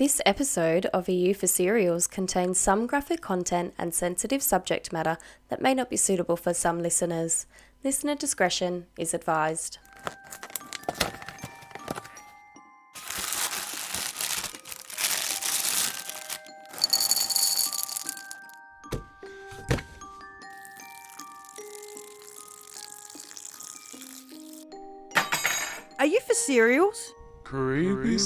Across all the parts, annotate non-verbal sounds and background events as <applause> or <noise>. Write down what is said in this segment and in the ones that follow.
This episode of EU for Cereals contains some graphic content and sensitive subject matter that may not be suitable for some listeners. Listener discretion is advised. Are you for cereals? Creepy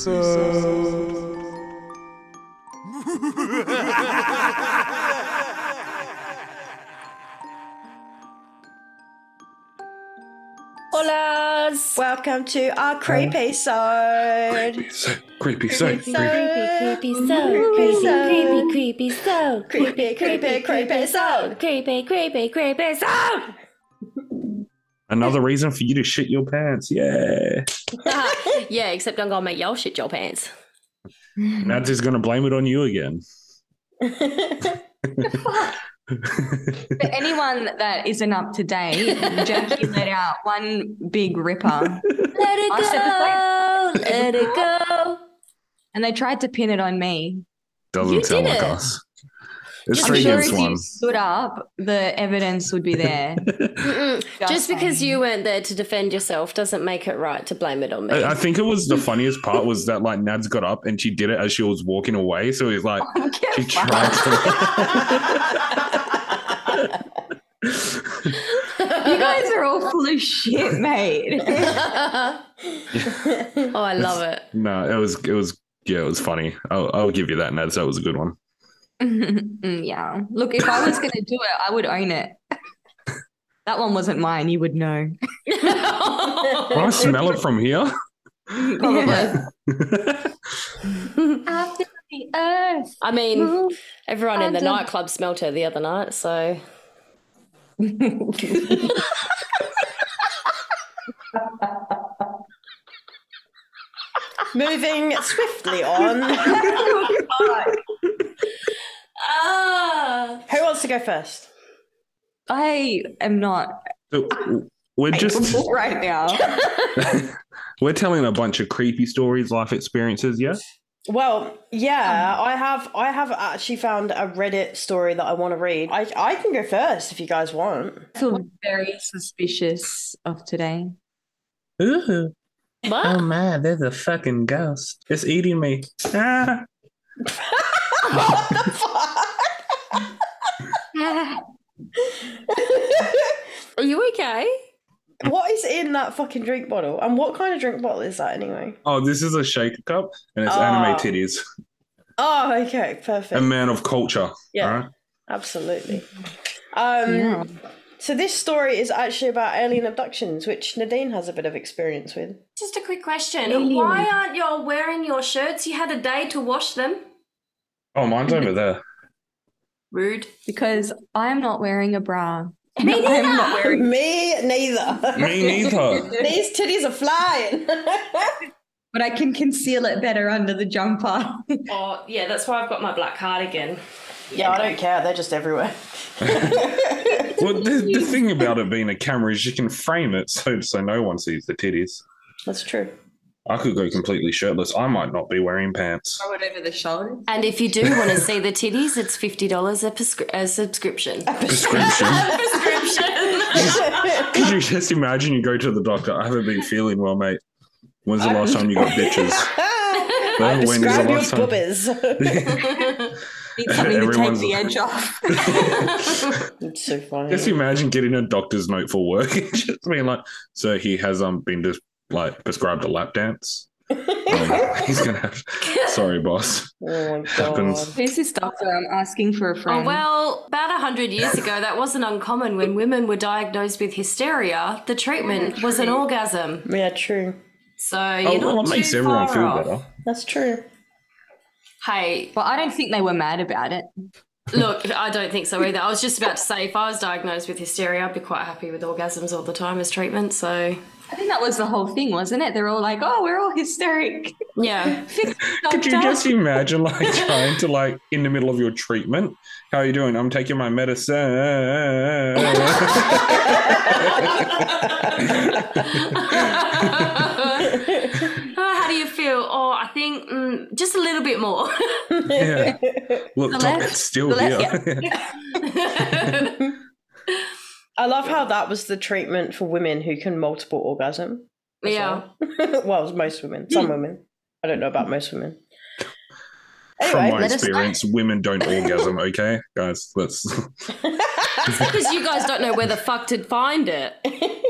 Hola! Welcome to our creepy sode. Creepy so creepy so Creepy Creepy, creepy, Creepy so creepy, so. creepy, creepy, so Creepy, creepy, creepy sode. creepy, creepy, creepy, so. Another reason for you to shit your pants. Yeah. <laughs> yeah, except I'm gonna make y'all shit your pants. Nads is gonna blame it on you again. <laughs> For anyone that isn't up to date, Jackie let out one big ripper Let it I go, let it go. and they tried to pin it on me. Doesn't You sound did like it. us. It's I'm three sure if one. you stood up, the evidence would be <laughs> there. Just, Just because you weren't there to defend yourself doesn't make it right to blame it on me. I I think it was the funniest part was that like Nads got up and she did it as she was walking away. So he's like, <laughs> Get she fucked. tried <laughs> You guys are all full of shit, mate. oh, I love it. no, it was it was yeah, it was funny. I'll, I'll give you that, Nads. That was a good one. Mm, yeah. Look, if I was going to do it, I would own it. <laughs> That one wasn't mine. You would know. <laughs> Can I <laughs> smell it from here? Probably. I feel the earth. I mean, move everyone in the under- nightclub smelt her the other night, so Moving swiftly on. Ah, Who wants to go first? I am not So we're just <laughs> right now. <laughs> we're telling a bunch of creepy stories, life experiences. Yeah. Well, yeah, I have. I have actually found a Reddit story that I want to read. I I can go first if you guys want. I feel very suspicious of today. Ooh. what? Oh my, there's a fucking ghost. It's eating me. Ah. <laughs> what the fuck? <laughs> Are you okay? what is in that fucking drink bottle? And what kind of drink bottle is that anyway? Oh, this is a shaker cup and it's Oh. anime titties. Oh, okay, perfect. A man of culture. Yeah. alright? Absolutely. Um, Yeah. So this story is actually about alien abductions, which Nadine has a bit of experience with. Just a quick question. Alien. Why aren't y'all wearing your shirts? You had a day to wash them. Oh, mine's over there. Rude. Because I'm not wearing a bra. <laughs> Me I'm neither. not wearing Me neither. Me neither. <laughs> These titties are flying. <laughs> but I can conceal it better under the jumper. Oh, yeah, that's why I've got my black cardigan. yeah, I don't care. They're just everywhere. Well, the, the thing about it being a camera is you can frame it so so no one sees the titties. That's true. I could go completely shirtless. I might not be wearing pants. Throw it over the shoulder. And if you do want to see the titties, it's $50 a, prescri- a subscription. Prescription. <laughs> Prescription. Could you just imagine you go to the doctor? I haven't been feeling well, mate. When's the last time you got bitches? <laughs> I When is the describe your last time? boobies. <laughs> Need something to take the edge off. it's so funny. Just imagine getting a doctor's note for work. just being like, so he has um been just like prescribed a lap dance. <laughs> Um, he's gonna have. Sorry, boss. oh my <laughs> Happens. god. Who's this doctor? I'm asking for a Oh, friend. well, about 100 years <laughs> ago, that wasn't uncommon when women were diagnosed with hysteria. The treatment was an orgasm. Yeah, true. So Oh, you're well, it makes everyone far feel off. better. That's true. Hey, Well, I don't think they were mad about it. look, I don't think so either. I was just about to say, if I was diagnosed with hysteria, I'd be quite happy with orgasms all the time as treatment. So, I think that was the whole thing, wasn't it? They're all like, "Oh, we're all hysteric." yeah. <laughs> <laughs> Could you just imagine like <laughs> trying to like in the middle of your treatment? How are you doing? I'm taking my medicine. oh, how do you feel? Oh, I think mm, just a little bit more. Yeah. Look, The Tom, left. it's still The here. Left, I love how that was the treatment for women who can multiple orgasm. yeah. well. <laughs> well, most women, some women. I don't know about most women. From my let us experience, women don't orgasm. Okay, guys, let's <laughs> Because you guys don't know where the fuck to find it.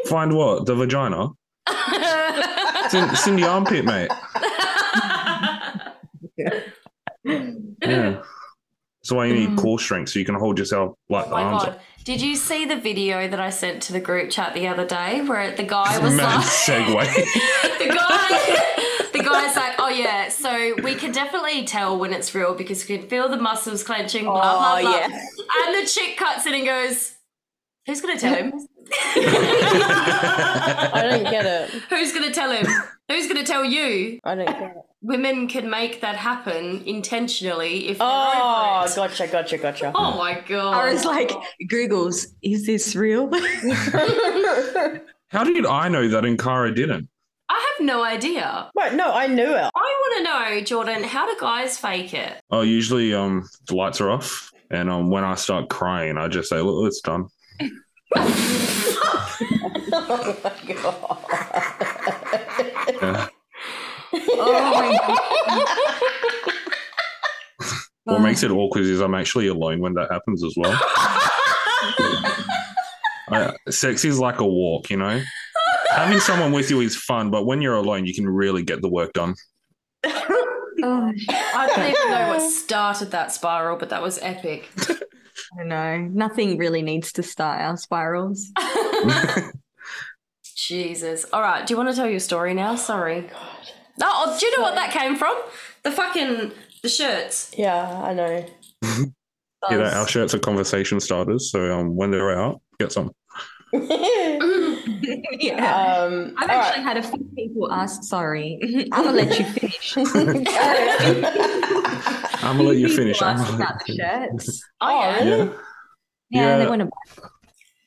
<laughs> find what the vagina. It's in, it's in the armpit, mate. Yeah. That's why you need mm. core strength so you can hold yourself like Oh the my arms god! Up. Did you see the video that I sent to the group chat the other day where the guy was Mad like, segue. <laughs> the guy, the guy's like, oh yeah, so we can definitely tell when it's real because we can feel the muscles clenching, blah blah Oh, blah. yeah. And the chick cuts in and goes, "Who's gonna tell him? <laughs> I don't get it. <laughs> Who's gonna tell him? Who's gonna tell you? I don't get it. Women can make that happen intentionally if they're Oh, over it. gotcha, gotcha, gotcha. Oh my god! I was like, Google's, is this real? How did I know that and Cara didn't? I have no idea. Right, no, I knew it. I want to know, Jordan, how do guys fake it? Oh, usually um the lights are off, and um when I start crying, I just say, "Look, it's done." <laughs> oh my god. Yeah. Oh my <laughs> What makes it awkward is I'm actually alone when that happens as well. I, <laughs> uh, sex is like a walk, you know. Having someone with you is fun, but when you're alone, you can really get the work done. Oh, I don't even know what started that spiral, but that was epic. I don't know. Nothing really needs to start our spirals. <laughs> Jesus. All right. Do you want to tell your story now? Sorry. Oh, do you know what that came from? The fucking the shirts. Yeah, I know. <laughs> yeah, know, our shirts are conversation starters, so um, when they're out, get some. <laughs> <laughs> yeah. um, I've all actually had a few people ask, sorry, I'm going to let you finish. I'm gonna let you finish. I'm ask gonna- about the shirts. Oh, Oh, yeah. really? yeah, Yeah, they want to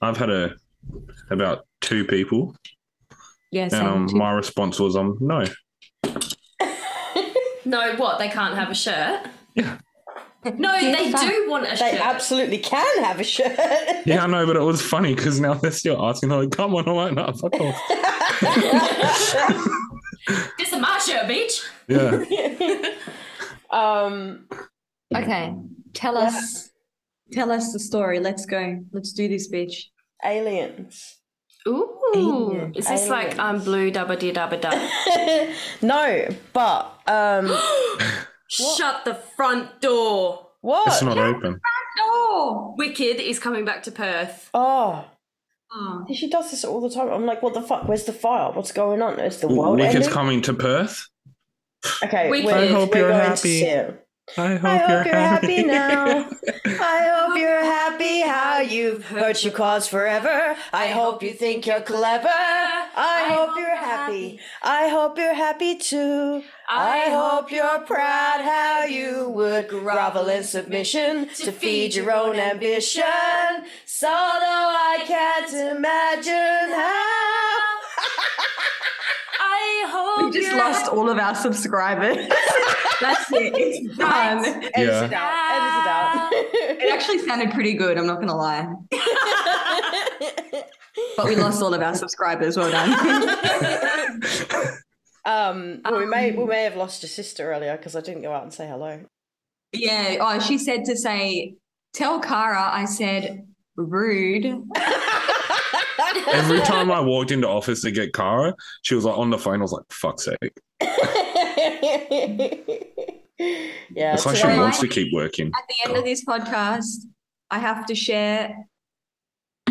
I've had a about two people, Yeah, and um, my response was um, no. No, what? They can't have a shirt? Yeah. <laughs> No, Get they fucked. do want a They shirt. absolutely can have a shirt. <laughs> Yeah, I know, but it was funny because now they're still asking. They're like, "Come on, I'm like, no, fuck off." <laughs> This is my shirt, bitch. Yeah, um, Okay, tell Yeah. us, tell us the story. Let's go. Let's do this, bitch. aliens. Ooh. Alien. Is this like Aliens. um blue dabba dee dabba da? no, but um, <gasps> Shut the front door. what? it's not open. Oh, Wicked is coming back to Perth. Oh, oh. she does this all the time. I'm like, what the fuck? Where's the file? What's going on? Is the world Wicked's ending? coming to Perth. Okay, Wicked. we're, I hope we're you're going to happy. see it. I hope, I hope you're, you're happy now. I hope you're happy how you've hurt your cause forever. I hope you think you're clever. I hope you're happy. I hope you're happy too. I hope you're proud how you would grovel in submission to feed your own ambition. So though I can't imagine how. <laughs> I hope We just you're lost all of our subscribers. <laughs> That's it. It's <laughs> done. Edit Yeah. it out. Edit <laughs> It actually sounded pretty good. I'm not gonna lie, but we lost all of our subscribers. Well done. Um, well, we may we may have lost your sister earlier because I didn't go out and say hello. yeah. Oh, she said to say, tell Cara. I said rude. <laughs> Every time I walked into office to get Cara, she was like on the phone. I was like, "Fuck's sake!" <laughs> yeah, It's like she today- wants to keep working. At the end of this podcast, I have to share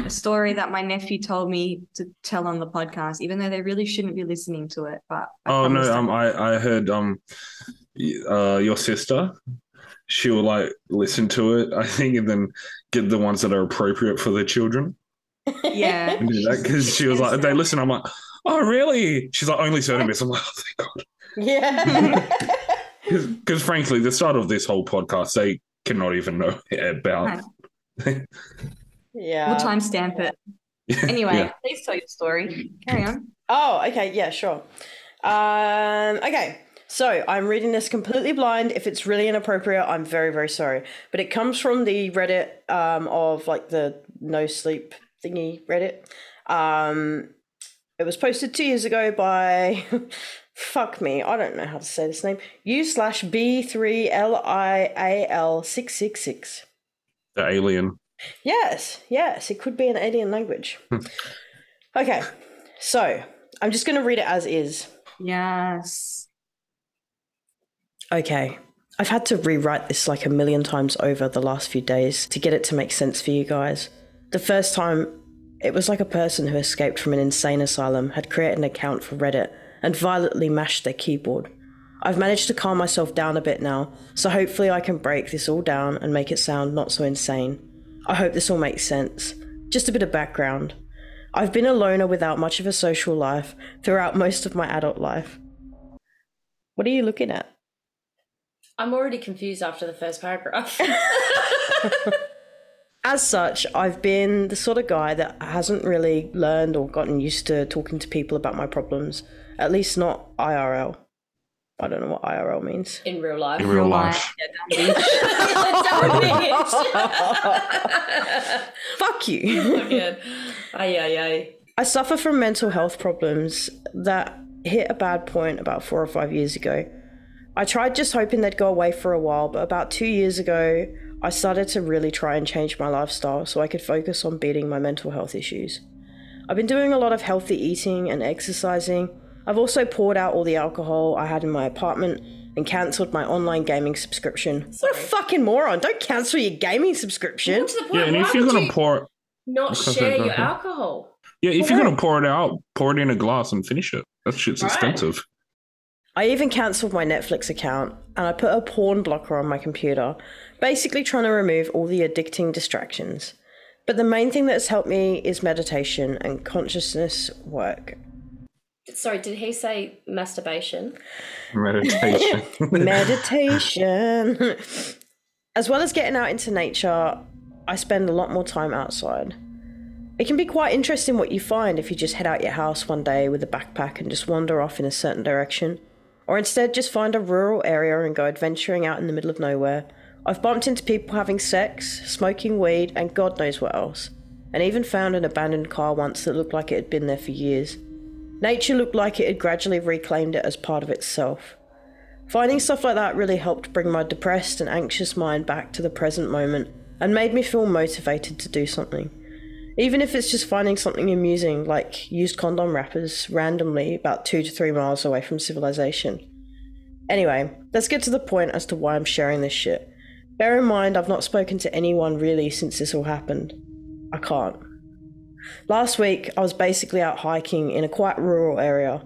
a story that my nephew told me to tell on the podcast, even though they really shouldn't be listening to it. But I Oh no, um. I I heard um, uh, your sister. She will like listen to it, I think, and then get the ones that are appropriate for the children. Yeah. Because she was like, they listen. I'm like, oh really? She's like, only certain bits. I'm like, oh thank God. yeah. <laughs> Because frankly, the start of this whole podcast, they cannot even know about. yeah. We'll timestamp it. Anyway, Yeah. please tell your story. Carry on. Oh, okay, yeah, sure. Um, okay, So I'm reading this completely blind. If it's really inappropriate, I'm very, very sorry. But it comes from the Reddit um, of like the no sleep thingy Reddit. Um, it was posted two years ago by <laughs> fuck me, I don't know how to say this name. U slash B three L I A L six six six. The alien. Yes, yes, it could be an alien language. okay, so I'm just going to read it as is. Yes. Okay. I've had to rewrite this like a million times over the last few days to get it to make sense for you guys. The first time, it was like a person who escaped from an insane asylum had created an account for Reddit and violently mashed their keyboard. I've managed to calm myself down a bit now, so hopefully I can break this all down and make it sound not so insane. I hope this all makes sense. Just a bit of background. I've been a loner without much of a social life throughout most of my adult life. What are you looking at? I'm already confused after the first paragraph. <laughs> <laughs> As such, I've been the sort of guy that hasn't really learned or gotten used to talking to people about my problems, at least not IRL. I don't know what IRL means. In real life. In real life. <laughs> <laughs> <laughs> Fuck you. Oh, Again. Aye, aye, aye. I suffer from mental health problems that hit a bad point about four or five years ago. I tried just hoping they'd go away for a while, but about two years ago, I started to really try and change my lifestyle so I could focus on beating my mental health issues. I've been doing a lot of healthy eating and exercising. I've also poured out all the alcohol I had in my apartment and cancelled my online gaming subscription. What a fucking moron! Don't cancel your gaming subscription. More to the point, Yeah, and why if you're gonna you pour, not share your okay. alcohol? yeah, if you're Alright. gonna pour it out, pour it in a glass and finish it. That shit's Right. expensive. I even cancelled my Netflix account and I put a porn blocker on my computer, basically trying to remove all the addicting distractions. But the main thing that's helped me is meditation and consciousness work. Sorry, did he say masturbation? Meditation. <laughs> Meditation. as well as getting out into nature, I spend a lot more time outside. It can be quite interesting what you find if you just head out your house one day with a backpack and just wander off in a certain direction, or instead just find a rural area and go adventuring out in the middle of nowhere. I've bumped into people having sex, smoking weed, and God knows what else, and even found an abandoned car once that looked like it had been there for years. Nature looked like it had gradually reclaimed it as part of itself. Finding stuff like that really helped bring my depressed and anxious mind back to the present moment and made me feel motivated to do something. Even if it's just finding something amusing, like used condom wrappers randomly about two to three miles away from civilization. Anyway, let's get to the point as to why I'm sharing this shit. Bear in mind, I've not spoken to anyone really since this all happened. I can't. Last week, I was basically out hiking in a quite rural area.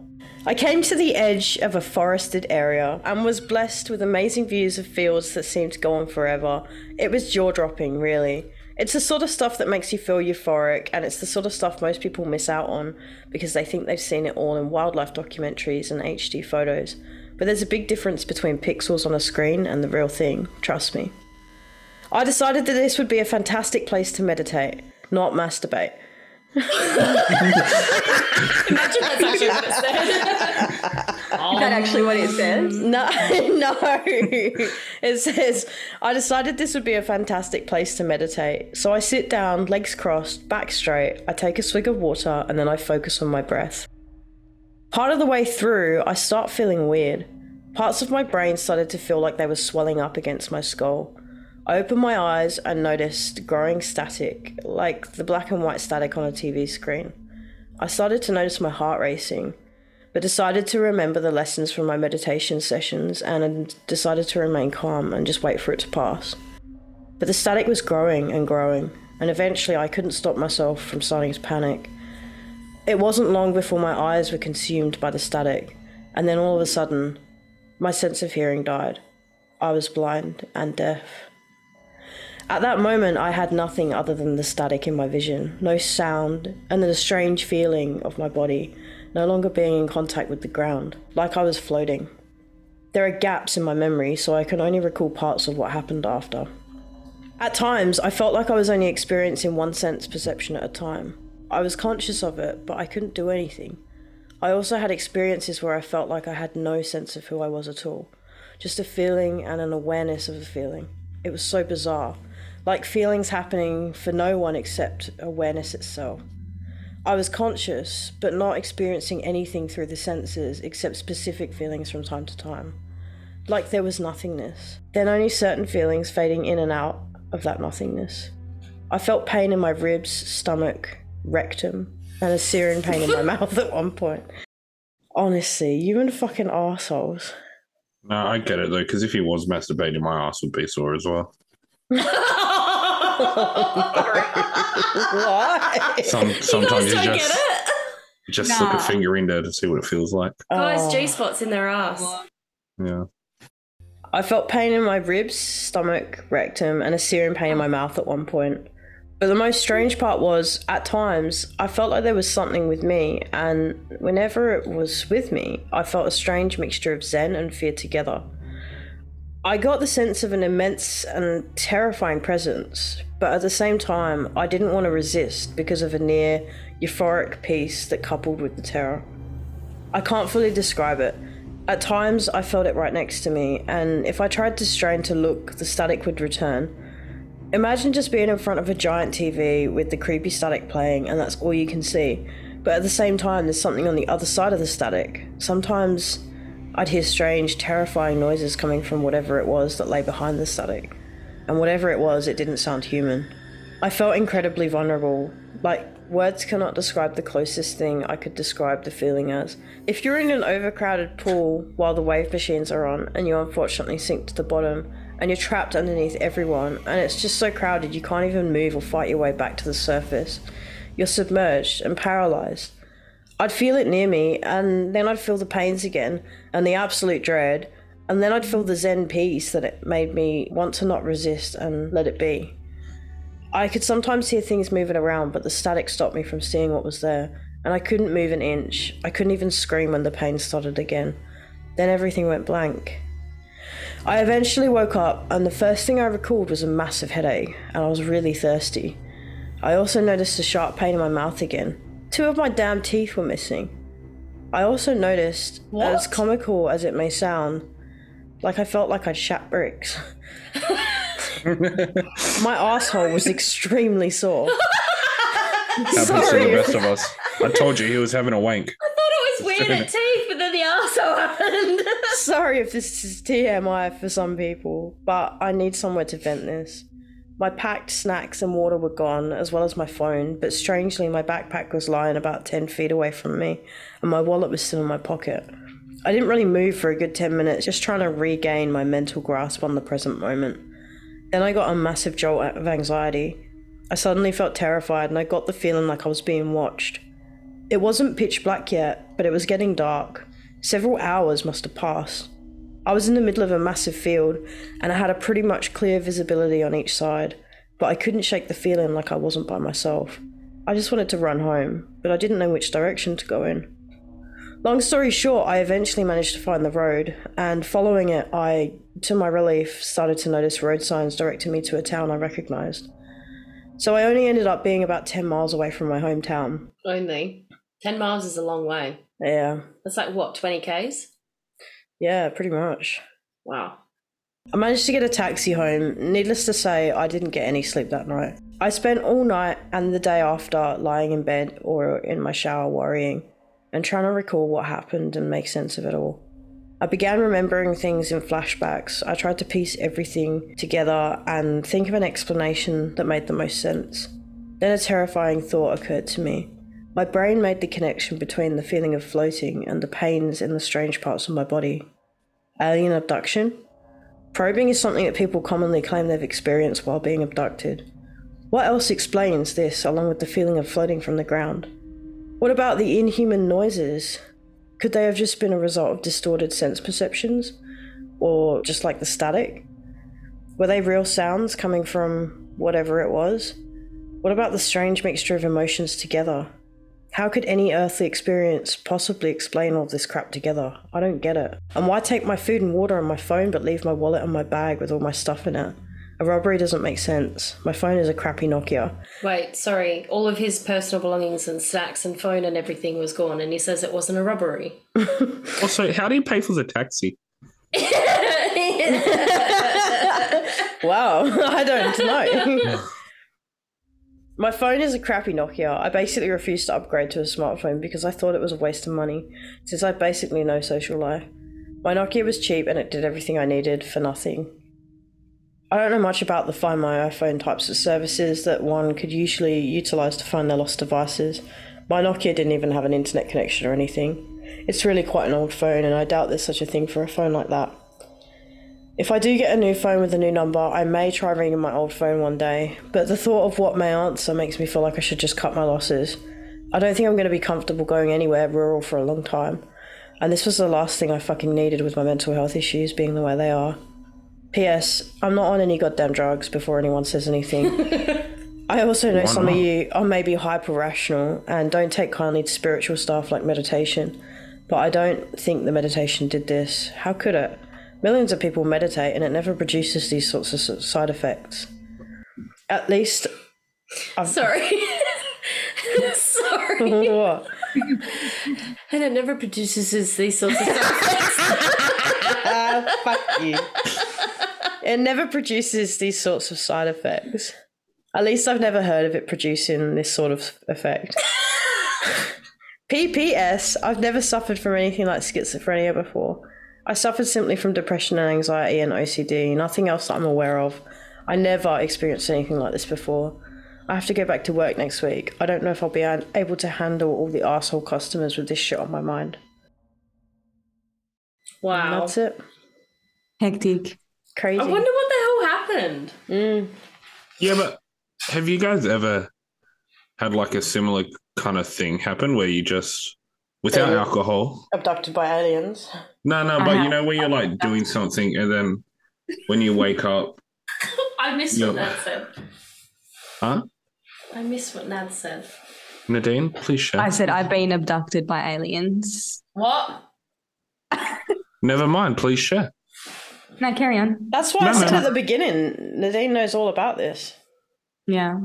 I came to the edge of a forested area and was blessed with amazing views of fields that seemed to go on forever. It was jaw dropping, really. It's the sort of stuff that makes you feel euphoric, and it's the sort of stuff most people miss out on because they think they've seen it all in wildlife documentaries and HD photos. But there's a big difference between pixels on a screen and the real thing, trust me. I decided that this would be a fantastic place to meditate, not masturbate. Imagine that's actually what it said. Is that actually what it says? Um, no, <laughs> no. It says, I decided this would be a fantastic place to meditate. So I sit down, legs crossed, back straight, I take a swig of water, and then I focus on my breath. Part of the way through, I start feeling weird. Parts of my brain started to feel like they were swelling up against my skull. I opened my eyes and noticed growing static, like the black and white static on a TV screen. I started to notice my heart racing but decided to remember the lessons from my meditation sessions and decided to remain calm and just wait for it to pass. But the static was growing and growing, and eventually I couldn't stop myself from starting to panic. It wasn't long before my eyes were consumed by the static, and then all of a sudden, my sense of hearing died. I was blind and deaf. At that moment, I had nothing other than the static in my vision, no sound, and then a strange feeling of my body no longer being in contact with the ground, like I was floating. There are gaps in my memory, so I can only recall parts of what happened after. At times, I felt like I was only experiencing one sense perception at a time. I was conscious of it, but I couldn't do anything. I also had experiences where I felt like I had no sense of who I was at all. Just a feeling and an awareness of a feeling. It was so bizarre. Like feelings happening for no one except awareness itself. I was conscious, but not experiencing anything through the senses except specific feelings from time to time. Like there was nothingness. Then only certain feelings fading in and out of that nothingness. I felt pain in my ribs, stomach, rectum, and a searing pain in my <laughs> mouth at one point. Honestly, you and fucking assholes. No, I get it though, because if he was masturbating, my ass would be sore as well. <laughs> Why? Some sometimes you, don't just just slip Nah. a finger in there to see what it feels like. Guys, Oh. G spots in their ass. Yeah. I felt pain in my ribs, stomach, rectum, and a searing pain in my mouth at one point. But the most strange part was, at times, I felt like there was something with me, and whenever it was with me, I felt a strange mixture of zen and fear together. I got the sense of an immense and terrifying presence, but at the same time, I didn't want to resist because of a near euphoric peace that coupled with the terror. I can't fully describe it. At times, I felt it right next to me, and if I tried to strain to look, the static would return. Imagine just being in front of a giant TV with the creepy static playing, and that's all you can see. But at the same time, there's something on the other side of the static. Sometimes I'd hear strange, terrifying noises coming from whatever it was that lay behind the static. And whatever it was, it didn't sound human. I felt incredibly vulnerable. Like, words cannot describe the closest thing I could describe the feeling as. If you're in an overcrowded pool while the wave machines are on and you unfortunately sink to the bottom and you're trapped underneath everyone and it's just so crowded you can't even move or fight your way back to the surface, you're submerged and paralyzed. I'd feel it near me, and then I'd feel the pains again, and the absolute dread, and then I'd feel the Zen peace that it made me want to not resist and let it be. I could sometimes hear things moving around, but the static stopped me from seeing what was there, and I couldn't move an inch. I couldn't even scream when the pain started again. Then everything went blank. I eventually woke up, and the first thing I recalled was a massive headache, and I was really thirsty. I also noticed a sharp pain in my mouth again. Two of my damn teeth were missing. I also noticed, as comical as it may sound, like I felt like I'd shat bricks. <laughs> my asshole was extremely sore. Happens to the Sorry. best of us. I told you he was having a wank. I thought it was <laughs> weird at teeth, but then the arsehole happened. <laughs> Sorry if this is TMI for some people, but I need somewhere to vent this. My packed snacks and water were gone, as well as my phone, but strangely, my backpack was lying about 10 feet away from me, and my wallet was still in my pocket. I didn't really move for a good 10 minutes, just trying to regain my mental grasp on the present moment. Then I got a massive jolt of anxiety. I suddenly felt terrified, and I got the feeling like I was being watched. It wasn't pitch black yet, but it was getting dark. Several hours must have passed. I was in the middle of a massive field, and I had a pretty much clear visibility on each side, but I couldn't shake the feeling like I wasn't by myself. I just wanted to run home, but I didn't know which direction to go in. Long story short, I eventually managed to find the road, and following it, I, to my relief, started to notice road signs directing me to a town I recognised. So I only ended up being about 10 miles away from my hometown. Only. 10 miles is a long way. Yeah, That's like what, 20 Ks? Yeah, pretty much. Wow. I managed to get a taxi home. Needless to say, I didn't get any sleep that night. I spent all night and the day after lying in bed or in my shower worrying and trying to recall what happened and make sense of it all. I began remembering things in flashbacks. I tried to piece everything together and think of an explanation that made the most sense. Then a terrifying thought occurred to me. My brain made the connection between the feeling of floating and the pains in the strange parts of my body. Alien abduction? Probing is something that people commonly claim they've experienced while being abducted. What else explains this, along with the feeling of floating from the ground? What about the inhuman noises? Could they have just been a result of distorted sense perceptions? Or just like the static? Were they real sounds coming from whatever it was? What about the strange mixture of emotions together? How could any earthly experience possibly explain all this crap together? I don't get it. And why take my food and water and my phone but leave my wallet and my bag with all my stuff in it? A robbery doesn't make sense. My phone is a crappy Nokia. Wait, sorry. All of his personal belongings and snacks and phone and everything was gone, and he says it wasn't a robbery. <laughs> Also, how do you pay for the taxi? <laughs> <laughs> Wow, I don't know. My phone is a crappy Nokia. I basically refused to upgrade to a smartphone because I thought it was a waste of money, since I basically no social life. My Nokia was cheap and it did everything I needed for nothing. I don't know much about the Find My iPhone types of services that one could usually utilize to find their lost devices. My Nokia didn't even have an internet connection or anything. It's really quite an old phone, and I doubt there's such a thing for a phone like that. If I do get a new phone with a new number, I may try ringing my old phone one day, but the thought of what may answer makes me feel like I should just cut my losses. I don't think I'm going to be comfortable going anywhere rural for a long time, and this was the last thing I fucking needed with my mental health issues being the way they are. P.S. I'm not on any goddamn drugs before anyone says anything. <laughs> I also know Why some of you are maybe hyper rational and don't take kindly to spiritual stuff like meditation, but I don't think the meditation did this. How could it? Millions of people meditate and it never produces these sorts of side effects. At least. <laughs> Sorry. <laughs> Sorry. <laughs> what? And it never produces these sorts of stuff. Ah, fuck you. It never produces these sorts of side effects. At least I've never heard of it producing this sort of effect. PPS, I've never suffered from anything like schizophrenia before. I suffered simply from depression and anxiety and OCD, nothing else that I'm aware of. I never experienced anything like this before. I have to go back to work next week. I don't know if I'll be able to handle all the asshole customers with this shit on my mind. And Wow. That's it. Hectic. Crazy. I wonder what the hell happened. Mm. Yeah, but have you guys ever had like a similar kind of thing happen where you just without Yeah. alcohol? abducted by aliens. No, no, I but you know when you're like doing something and then when you wake up, <laughs> I miss Yeah. what Nad said. huh? I miss what Nad said. Nadine, please share. I said I've been abducted by aliens. What? <laughs> Never mind, please share. No, carry on. That's why I No, said no. at the beginning, Nadine knows all about this. Yeah.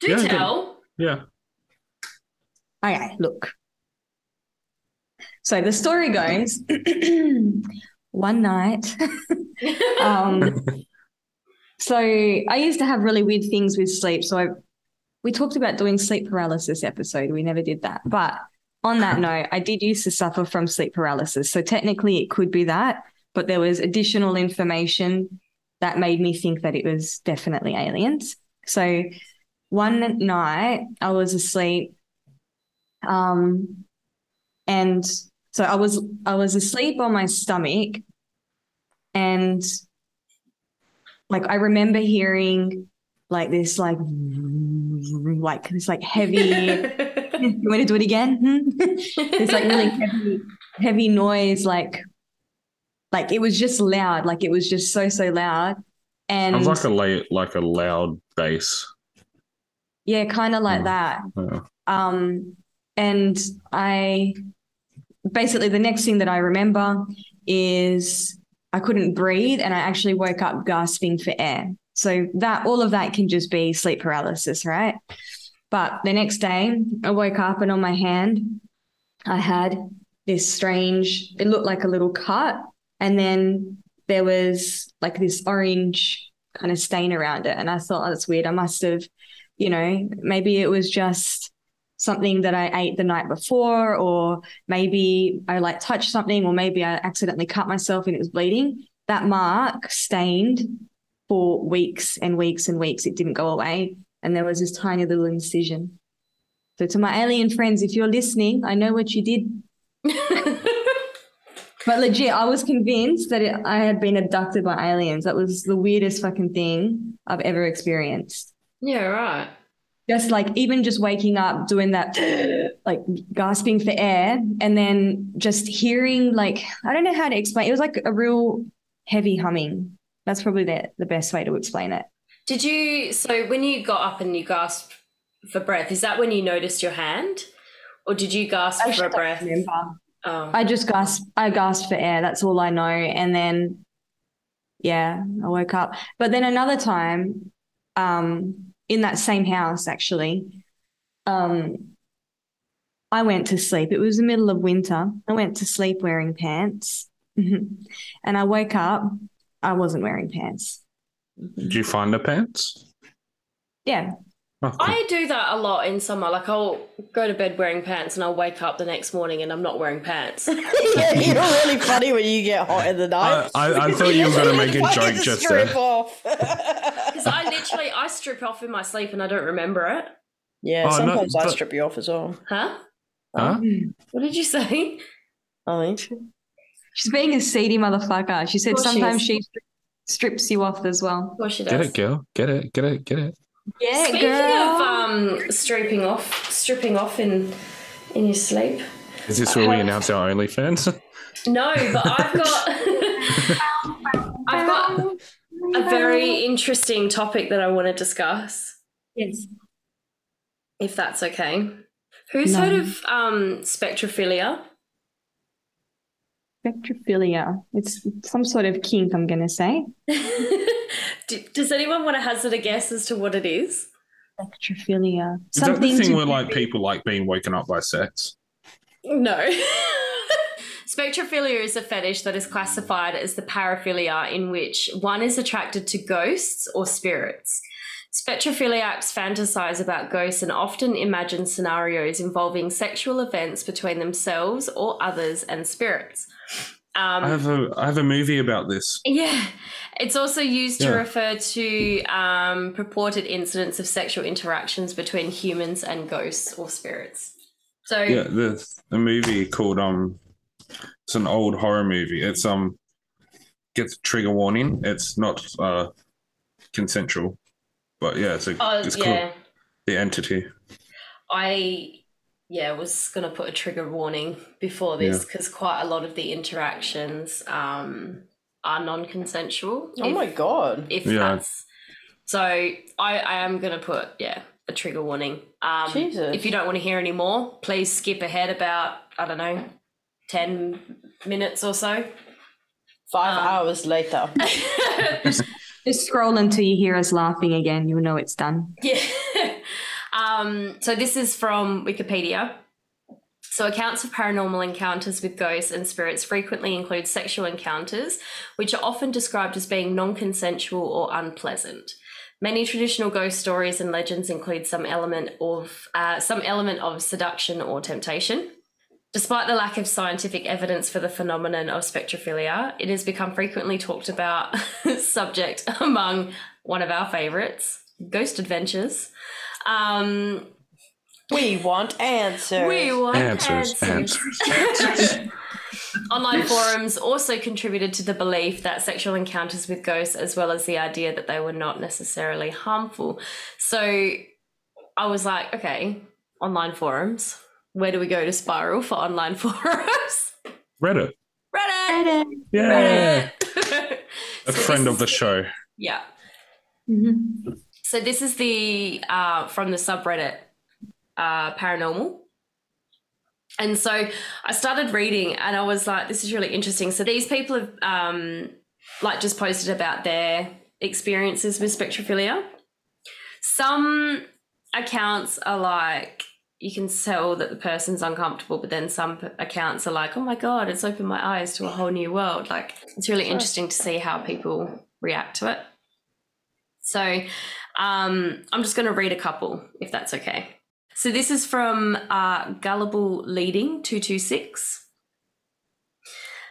Do Yeah, good. tell. Yeah. Okay, look. So the story goes <clears throat> one night. <laughs> um, <laughs> so I used to have really weird things with sleep. So I, we talked about doing sleep paralysis episode. We never did that. But on that <laughs> note, I did used to suffer from sleep paralysis. So technically it could be that, but there was additional information that made me think that it was definitely aliens. So one night I was asleep um and so I was I was asleep on my stomach and like I remember hearing like this like like this like heavy <laughs> <laughs> you want to do it again <laughs> this like really heavy heavy noise like like it was just loud like it was just so so loud and Sounds like a la- like a loud bass. yeah kind of like Mm. that Yeah. Um, and I basically the next thing that I remember is I couldn't breathe and I actually woke up gasping for air. So that all of that can just be sleep paralysis, right? But the next day I woke up and on my hand I had this strange, it looked like a little cut, and then there was like this orange kind of stain around it. And I thought, oh, that's weird. I must have, you know, maybe it was just something that I ate the night before, or maybe I like touched something, or maybe I accidentally cut myself and it was bleeding. That mark stained for weeks and weeks and weeks. It didn't go away. And there was this tiny little incision. So, to my alien friends, if you're listening, I know what you did. <laughs> But legit, I was convinced that it, I had been abducted by aliens. That was the weirdest fucking thing I've ever experienced yeah, right. Just like even just waking up doing that <gasps> like gasping for air and then just hearing like i don't know how to explain it was like a real heavy humming that's probably the, the best way to explain it Did you? So when you got up and you gasped for breath, is that when you noticed your hand, or did you gasp for I a don't breath? Oh, i just gasped i gasped for air that's all i know and then Yeah, I woke up. But then another time, um, in that same house, actually, um, I went to sleep. It was the middle of winter. I went to sleep wearing pants. <laughs> and I woke up, I wasn't wearing pants. Did you find the pants? Yeah. Oh, cool. I do that a lot in summer. Like I'll go to bed wearing pants and I'll wake up the next morning and I'm not wearing pants. <laughs> yeah, you're really funny when you get hot in the I, night. I, I thought you were going to make a <laughs> joke just strip there. off. <laughs> Because I literally I strip off in my sleep and I don't remember it. yeah, Oh, no, sometimes I strip you off as well. Huh? Huh? Um, what did you say? I think. She's being a seedy motherfucker. She said Of course she sometimes she strips you off as well. Of course she does. Get it, girl. Get it, get it, get it. Yeah, Speaking of um, stripping off, stripping off in in your sleep. Is this where we announce our OnlyFans? <laughs> No, but I've got I've got a very interesting topic that I want to discuss, yes. if that's okay. Who's No. heard of um, spectrophilia? Spectrophilia. It's some sort of kink, I'm going to say. <laughs> D- Does anyone want to hazard a guess as to what it is? Spectrophilia. Is that the Something thing where like with- people like being woken up by sex? No. <laughs> Spectrophilia is a fetish that is classified as the paraphilia in which one is attracted to ghosts or spirits. Spectrophiliacs fantasize about ghosts and often imagine scenarios involving sexual events between themselves or others and spirits. Um, I have a I have a movie about this. yeah, it's also used to refer to um, purported incidents of sexual interactions between humans and ghosts or spirits. So, Yeah, the the movie called um, it's an old horror movie. It's um, gets trigger warning. It's not uh, consensual, but yeah, it's a oh, it's yeah. called the entity. I yeah was gonna put a trigger warning before this because quite a lot of the interactions um, are non-consensual. Oh if, my god. If Yeah. that's so, I I am gonna put yeah a trigger warning. Um, Jesus. If you don't want to hear any more, please skip ahead about I don't know ten minutes or so. Five Um, hours later. <laughs> Just scroll until you hear us laughing again. You'll know it's done. Yeah. <laughs> um, so this is from Wikipedia. So accounts of paranormal encounters with ghosts and spirits frequently include sexual encounters, which are often described as being non-consensual or unpleasant. Many traditional ghost stories and legends include some element of uh, some element of seduction or temptation. Despite the lack of scientific evidence for the phenomenon of spectrophilia, it has become frequently talked about <laughs> subject among one of our favorites, Ghost Adventures. Um, we want answers. we want Answers, answers. <laughs> Online forums also contributed to the belief that sexual encounters with ghosts, as well as the idea that they were not necessarily harmful. So I was like, okay, online forums. Where do we go to spiral for online <laughs> forums? Reddit. Reddit. Yeah, Reddit. <laughs> a So friend of the show. Yeah. Mm-hmm. So this is the uh, from the subreddit uh, paranormal. And so I started reading and I was like, this is really interesting. So these people have um, like just posted about their experiences with spectrophilia. Some accounts are like, you can tell that the person's uncomfortable, but then some accounts are like, oh my God, it's opened my eyes to a whole new world. Like, it's really interesting to see how people react to it. So um, I'm just going to read a couple, if that's okay. So this is from uh, Gullible Leading 226.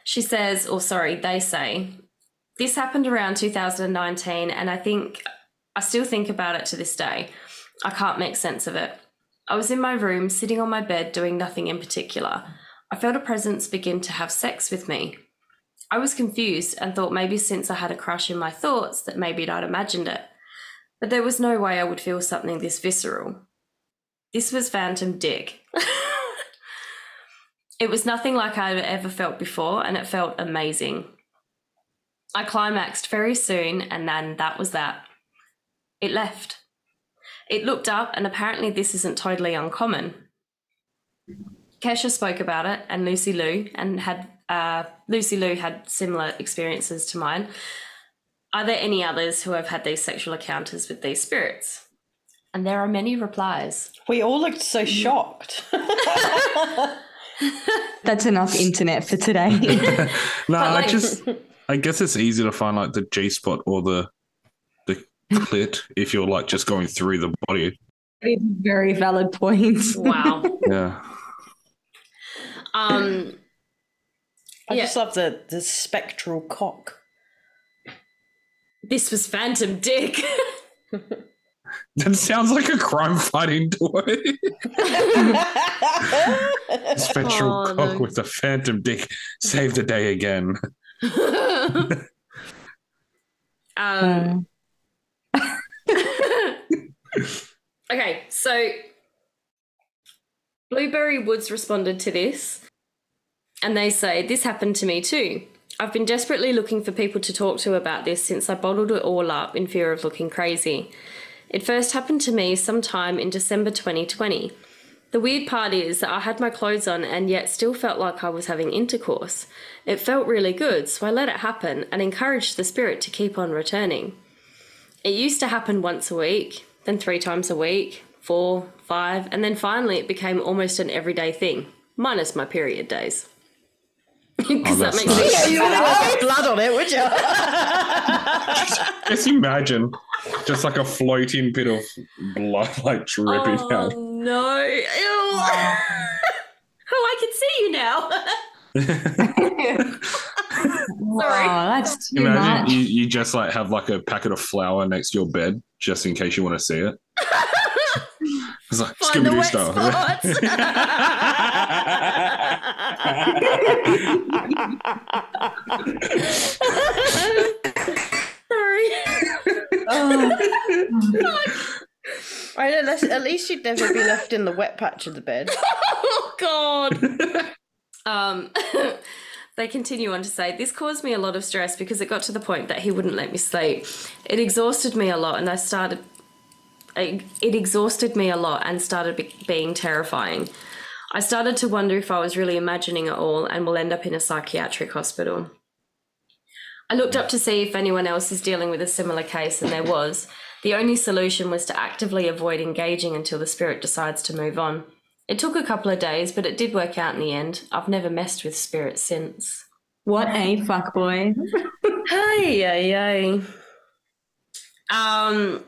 She says, or sorry, they say, this happened around 2019, and I think I still think about it to this day. I can't make sense of it. I was in my room, sitting on my bed, doing nothing in particular. I felt a presence begin to have sex with me. I was confused and thought maybe since I had a crush in my thoughts that maybe I'd imagined it. But there was no way I would feel something this visceral. This was Phantom Dick. <laughs> it was nothing like I'd ever felt before, and it felt amazing. I climaxed very soon, and then that was that. It left. It looked up, and apparently, this isn't totally uncommon. Kesha spoke about it, and Lucy Liu, and had uh, Lucy Liu had similar experiences to mine. Are there any others who have had these sexual encounters with these spirits? And there are many replies. We all looked so shocked. <laughs> That's enough internet for today. <laughs> No, I just I guess it's easy to find like the G spot or the the clit if you're like just going through the body. it's a very valid point. Wow. <laughs> Yeah. um, I Yeah. just love the, the spectral cock. This was Phantom Dick. <laughs> That sounds like a crime fighting toy. <laughs> Spectral Oh, cock no. with a phantom dick. Save the day again. <laughs> um, okay, so Blueberry Woods responded to this, and they say, This happened to me too. I've been desperately looking for people to talk to about this since I bottled it all up in fear of looking crazy. It first happened to me sometime in December 2020. The weird part is that I had my clothes on and yet still felt like I was having intercourse. It felt really good, so I let it happen and encouraged the spirit to keep on returning. It used to happen once a week, then three times a week, four, five, and then finally it became almost an everyday thing, minus my period days. <laughs> Because oh, that makes nice. sense. Yeah, you wouldn't have <laughs> blood on it, would you? Just imagine just like a floating bit of blood like dripping Oh out. no! Ew. <laughs> oh, I can see you now. oh, that's too Imagine much. you, you just like have like a packet of flour next to your bed just in case you want to see it. It's like Find the Scooby-Doo wet style. Sorry. I know, that's, at least you'd never be left in the wet patch of the bed. <laughs> oh God. um, <laughs> they continue on to say this caused me a lot of stress because it got to the point that he wouldn't let me sleep. It exhausted me a lot, and I started. It it exhausted me a lot and started be- being terrifying. I started to wonder if I was really imagining it all and will end up in a psychiatric hospital. I looked up to see if anyone else is dealing with a similar case, and there was. The only solution was to actively avoid engaging until the spirit decides to move on. It took a couple of days, but it did work out in the end. I've never messed with spirits since. What a fuckboy. Hey, hey, yay. Um,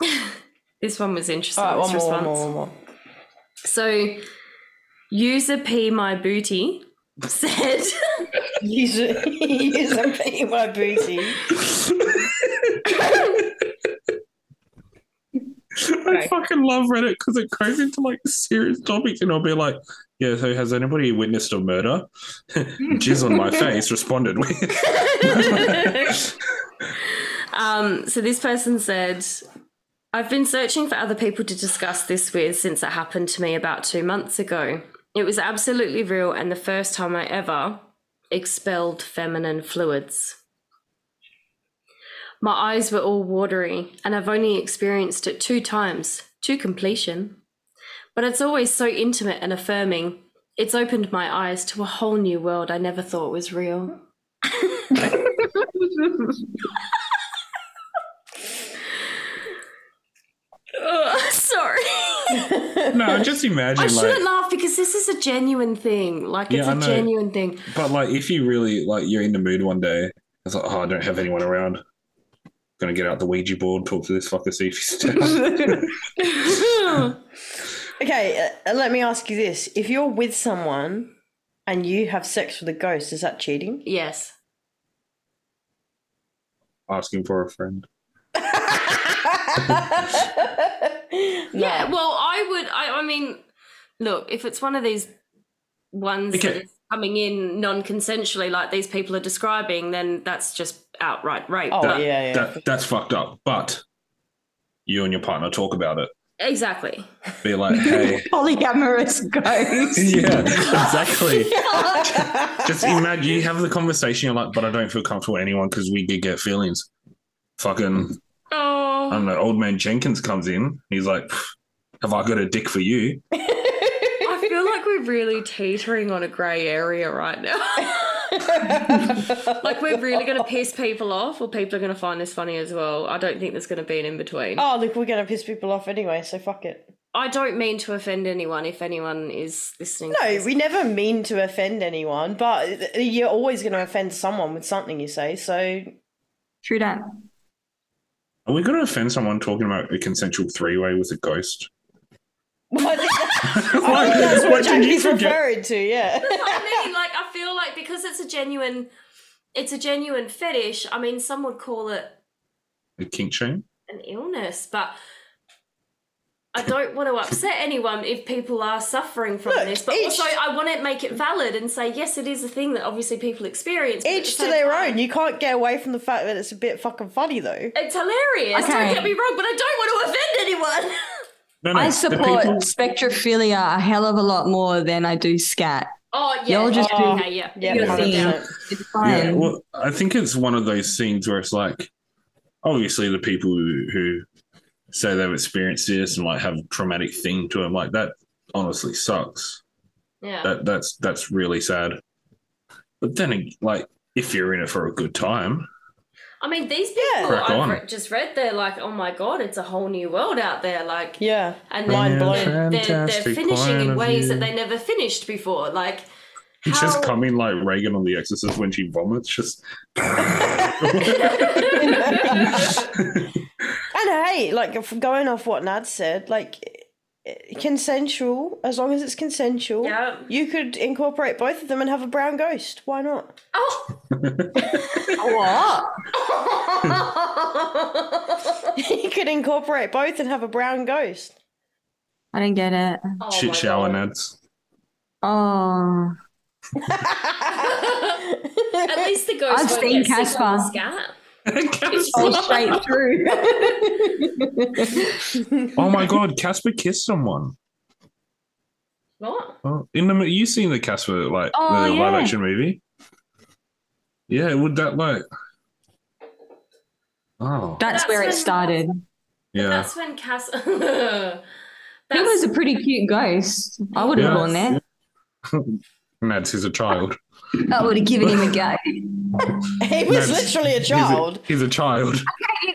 <laughs> this one was interesting. All right, one more, one more, one more. So, user P my booty said, user, it, use and pee my booty. I fucking love Reddit because it goes into like serious topics and I'll be like, yeah, so has anybody witnessed a murder? <laughs> Jizz on my <laughs> face responded with. <laughs> um, so this person said, I've been searching for other people to discuss this with since it happened to me about two months ago. It was absolutely real and the first time I ever expelled feminine fluids. My eyes were all watery, and I've only experienced it two times to completion. But it's always so intimate and affirming. It's opened my eyes to a whole new world I never thought was real. <laughs> Ugh, <laughs> sorry. <laughs> no, just imagine. I imagine shouldn't like, laugh because this is a genuine thing. Like, it's Yeah, I a know. genuine thing. but like if you really like you're in the mood one day, it's like, oh, I don't have anyone around. I'm Gonna get out the Ouija board, talk to this fucker, see if he's down. <laughs> Okay, uh, let me ask you this: If you're with someone and you have sex with a ghost, is that cheating? yes. Asking for a friend. <laughs> Yeah, well, I would. I, I mean, look, if it's one of these ones Okay. is coming in non-consensually, like these people are describing, then that's just outright rape. Oh But- yeah, yeah. That that's fucked up. But you and your partner talk about it. exactly. Be like, hey, <laughs> Polyamorous ghost. <laughs> yeah, exactly. Just imagine you have the conversation. You're like, but I don't feel comfortable with anyone because we did get feelings. Fucking, oh, I Oh, don't know. Old man Jenkins comes in. He's like, have I got a dick for you? <laughs> I feel like we're really teetering on a grey area right now. <laughs> Like we're really going to piss people off, or people are going to find this funny as well. I don't think there's going to be an in between. oh, look, we're gonna piss people off anyway, so fuck it. I don't mean to offend anyone if anyone is listening. to No, this. we never mean to offend anyone, but you're always going to offend someone with something you say. So True that. Are we going to offend someone talking about a consensual three way with a ghost? I think that- I What- <laughs> <laughs> think oh, that's what what did you forget? referring to. Yeah. I mean. Like, I feel like because it's a genuine, it's a genuine fetish. I mean, some would call it A kink chain? an illness, but I don't want to upset anyone if people are suffering from Look, this. But each- also, I want to make it valid and say yes, it is a thing that obviously people experience. but Each the to their time, own. You can't get away from the fact that it's a bit fucking funny, though. It's hilarious. Okay. Don't get me wrong, but I don't want to offend anyone. <laughs> No, no. I support people- spectrophilia a hell of a lot more than I do scat. Oh yeah, You'll just oh, do- okay, yeah, Yeah, Your You're thing. down. 100%. It's Yeah, well, I think it's one of those things where it's like, obviously, the people who, who say they've experienced this and like have a traumatic thing to them, like that, honestly sucks. Yeah. That that's that's really sad. But then, like, if you're in it for a good time, I mean, these people Yeah. I've re- just read, they're like, oh my god, it's a whole new world out there. Like, Yeah. and Mind then blowing. they're, they're, they're finishing in ways that they never finished before. Like, it's how... just coming like Regan on The Exorcist when she vomits. Just <laughs> <laughs> <laughs> And hey, like if going off what Nad said, like consensual, as long as it's consensual, Yeah. you could incorporate both of them and have a brown ghost. Why not? Oh. <laughs> What? <laughs> you could incorporate both and have a brown ghost. I didn't get it. Oh shit my shower God. nads. Oh. <laughs> At least the ghost I've seen get sick on the Casper. scat. Oh, straight <laughs> through. oh my god, Casper kissed someone. What? Oh, in the you seen the Casper like Oh, the yeah. live action movie? Yeah, would that like? Oh, That's, That's where it started. yeah. That's when Cass. <laughs> He was a pretty cute ghost. I would have Yeah. gone there. <laughs> Nads is a child. I would have given him a go. he was Nads- literally a he's child. He's a, child.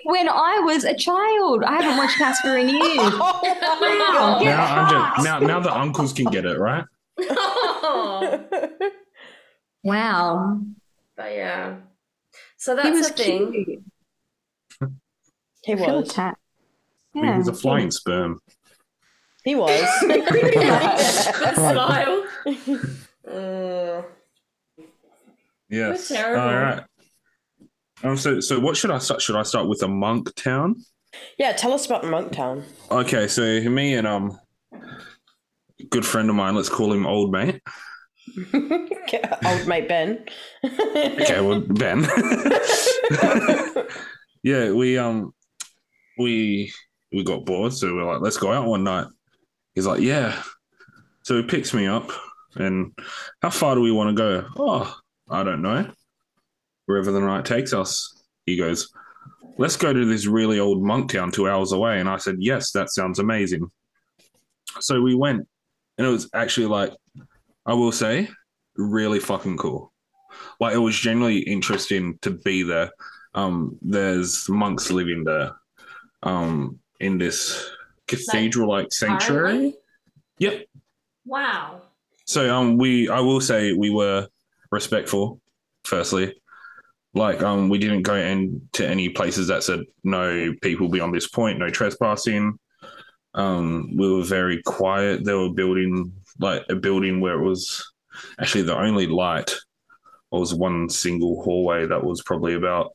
When I was a child, I haven't watched Casper in years. <laughs> Oh Wow. Now, I'm just, now, now the uncles can get it, right? <laughs> Wow. but yeah. So He that's was the thing. cute. He Little was. tat. I mean, Yeah. he's a flying sperm. He was. <laughs> smile. Uh, Yes. We're terrible. All right. Um, so, so what should I start? Should I start with a monk town? yeah, tell us about Monktown. Okay, so me and um, good friend of mine. Let's call him old mate. <laughs> Old mate Ben. <laughs> Okay, well Ben. <laughs> yeah, we um, we we got bored, so we're like, let's go out one night. He's like, yeah. So he picks me up, and how far do we want to go? Oh, I don't know. Wherever the night takes us. He goes, let's go to this really old monk town two hours away. And I said, yes, that sounds amazing. So we went, and it was actually like, I will say, really fucking cool. Like it was genuinely interesting to be there. Um, there's monks living there, um, in this cathedral-like sanctuary. Yep. Wow. So um, we I will say we were respectful. Firstly, like um, we didn't go into any places that said no people beyond this point, no trespassing. Um, we were very quiet. They were building like a building where it was actually the only light was one single hallway that was probably about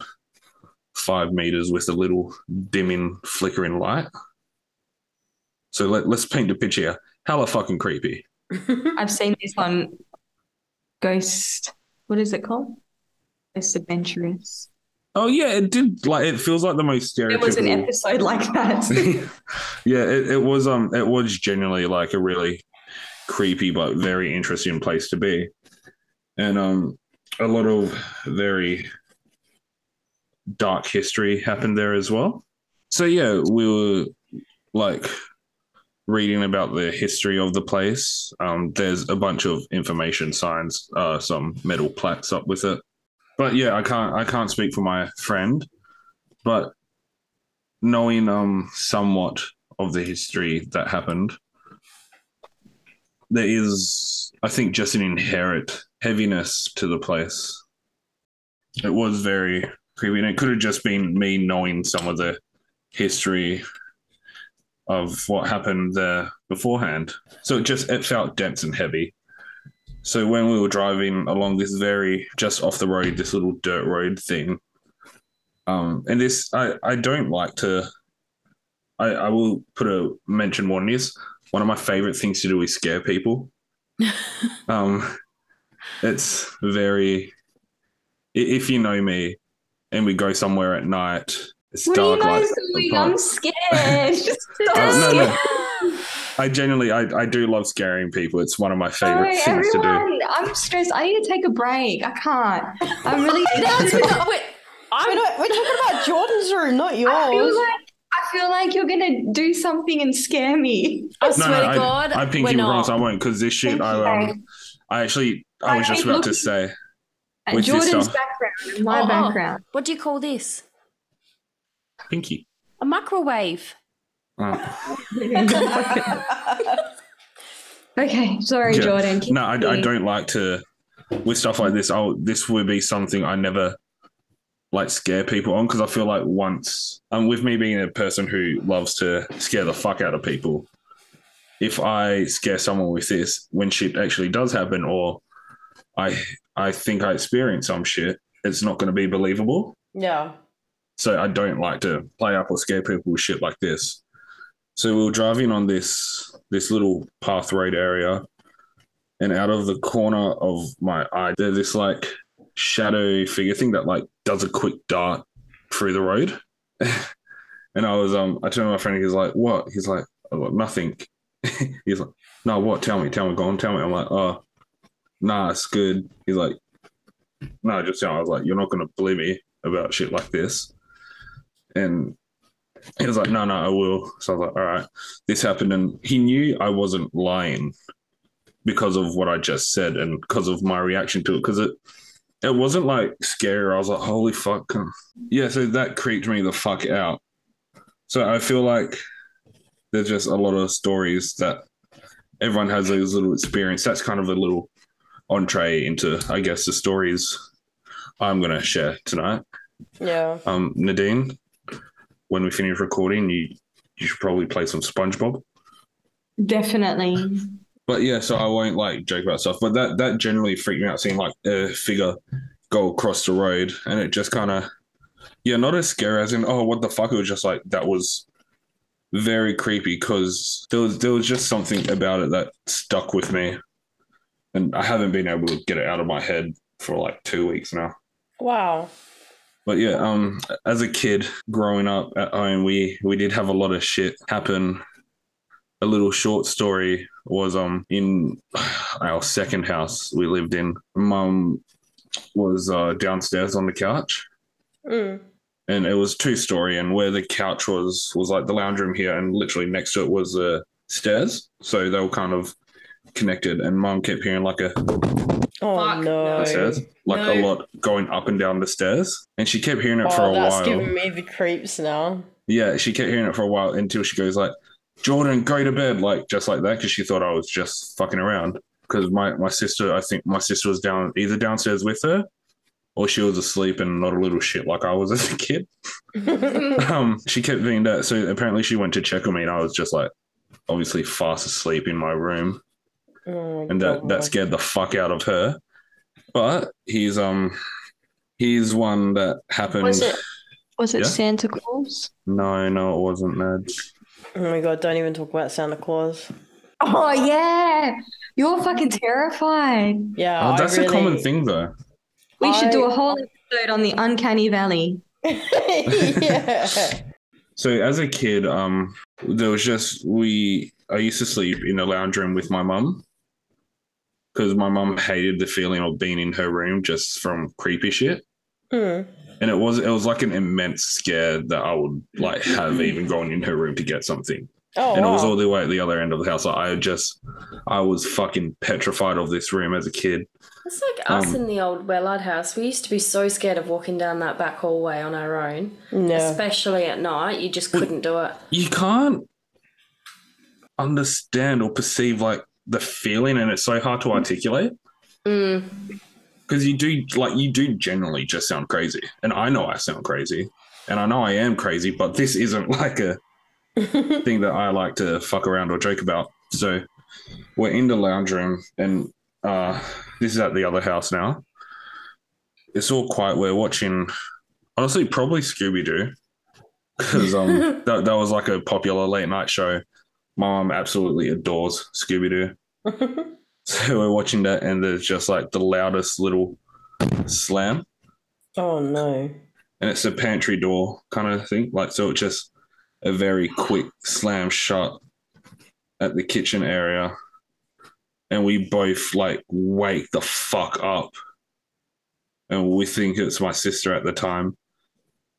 five meters with a little dimming, flickering light. So let, let's paint a picture. Hella fucking creepy. <laughs> I've seen this on Ghost. What is it called? Ghost Adventures. Oh yeah, it did. Like it feels like the most stereotypical. There was an episode like that. <laughs> yeah, it, it was. Um, it was genuinely like a really creepy but very interesting place to be, and um, a lot of very dark history happened there as well. So yeah, we were like reading about the history of the place. Um, there's a bunch of information signs, uh, some metal plaques up with it. But yeah, I can't I can't speak for my friend, but knowing um somewhat of the history that happened, there is I think just an inherent heaviness to the place. It was very creepy, and it could have just been me knowing some of the history of what happened there beforehand. So it just it felt dense and heavy. So when we were driving along this very just off the road, this little dirt road thing, um, and this I I don't like to. I I will put a mention more on this. One of my favorite things to do is scare people. <laughs> um, it's very. If you know me, and we go somewhere at night, it's What are you dark. like guys doing? I'm scared. <laughs> Stop. Oh, no, no. I genuinely, I, I do love scaring people. It's one of my favorite No, things to do. I'm stressed. I need to take a break. I can't. I'm really. <laughs> That's what, wait, We're, I'm, not, we're talking about Jordan's room, not yours. I feel yours. like I feel like you're gonna do something and scare me. I No, swear no, to God, I pinky we're promise I won't because this shit. Thank I um, I actually, I was I just about to say. At this Jordan's background and my Oh, oh. background. What do you call this? Pinky. A microwave. Oh. <laughs> Okay, sorry, Yeah. Jordan. Keep No, I, I don't like to with stuff like this. Oh, this would be something I never like scare people on because I feel like once, um, with me being a person who loves to scare the fuck out of people, if I scare someone with this when shit actually does happen, or I I think I experience some shit, it's not going to be believable. yeah. So I don't like to play up or scare people with shit like this. So we were driving on this this little path road area, and out of the corner of my eye, there's this like shadow figure thing that like does a quick dart through the road. <laughs> and I was um I turned to my friend, he's like, What? He's like, "Oh, nothing. <laughs> he's like, No, what? Tell me, tell me, go on, tell me. I'm like, Oh, nah, it's good. He's like, No, just tell me. I was like, You're not gonna believe me about shit like this. And he was like, no, no, I will. So I was like, all right, this happened. And he knew I wasn't lying because of what I just said and because of my reaction to it. Because it, it wasn't like scary. I was like, holy fuck. Yeah, so that creeped me the fuck out. So I feel like there's just a lot of stories that everyone has those little experience. That's kind of a little entree into, I guess, the stories I'm going to share tonight. Yeah. Um, Nadine, when we finish recording, you you should probably play some SpongeBob. Definitely. But yeah, so I won't like joke about stuff. But that that generally freaked me out seeing like a figure go across the road, and it just kind of yeah, not as scary as in oh what the fuck. It was just like that was very creepy because there was there was just something about it that stuck with me, and I haven't been able to get it out of my head for like two weeks now. Wow. But yeah, um, as a kid growing up at home, we we did have a lot of shit happen. A little short story was um in our second house we lived in. Mum was uh, downstairs on the couch, Mm. and it was two story. And where the couch was was like the lounge room here, and literally next to it was the stairs. So they were kind of connected. And Mum kept hearing like a Oh Fuck no. the stairs, like a lot going up and down the stairs, and she kept hearing it for Oh, a that's while. giving me the creeps now. Yeah, she kept hearing it for a while until she goes like, "Jordan, go to bed," like just like that, because she thought I was just fucking around. Because my my sister, I think my sister was down either downstairs with her, or she was asleep and not a little shit like I was as a kid. <laughs> um, she kept being that. So apparently she went to check on me, and I was just like, obviously fast asleep in my room, Oh, and that God. that scared the fuck out of her. But he's um, he's one that happened. Was it was it Yeah. Santa Claus? No, no, it wasn't, Ned. Oh my god, don't even talk about Santa Claus. Oh yeah. You're fucking terrified. Yeah, Oh, I that's really... a common thing, though. We should do a whole episode on the uncanny valley. <laughs> yeah. So as a kid, um, there was just we. I used to sleep in the lounge room with my mum because my mum hated the feeling of being in her room just from creepy shit, Mm. and it was it was like an immense scare that I would like have even gone in her room to get something. Oh, and it was all the way at the other end of the house. Like, I just, I was fucking petrified of this room as a kid. It's like us Um, in the old Wellard house. We used to be so scared of walking down that back hallway on our own, no. especially at night. You just couldn't do it. You can't understand or perceive like the feeling, and it's so hard to articulate Mm. because you do, like, you do generally just sound crazy, and I know I sound crazy, and I know I am crazy, but this isn't <laughs> like a <laughs> thing that I like to fuck around or joke about. So we're in the lounge room, and uh, this is at the other house now. It's all quiet. We're watching, honestly, probably Scooby Doo, because <laughs> um, that, that was like a popular late night show. My mom absolutely adores Scooby Doo. So we're watching that, and there's just like the loudest little slam oh no. and it's a pantry door kind of thing. Like so, it's just a very quick slam shut at the kitchen area, and we both like wake the fuck up, and we think it's my sister at the time.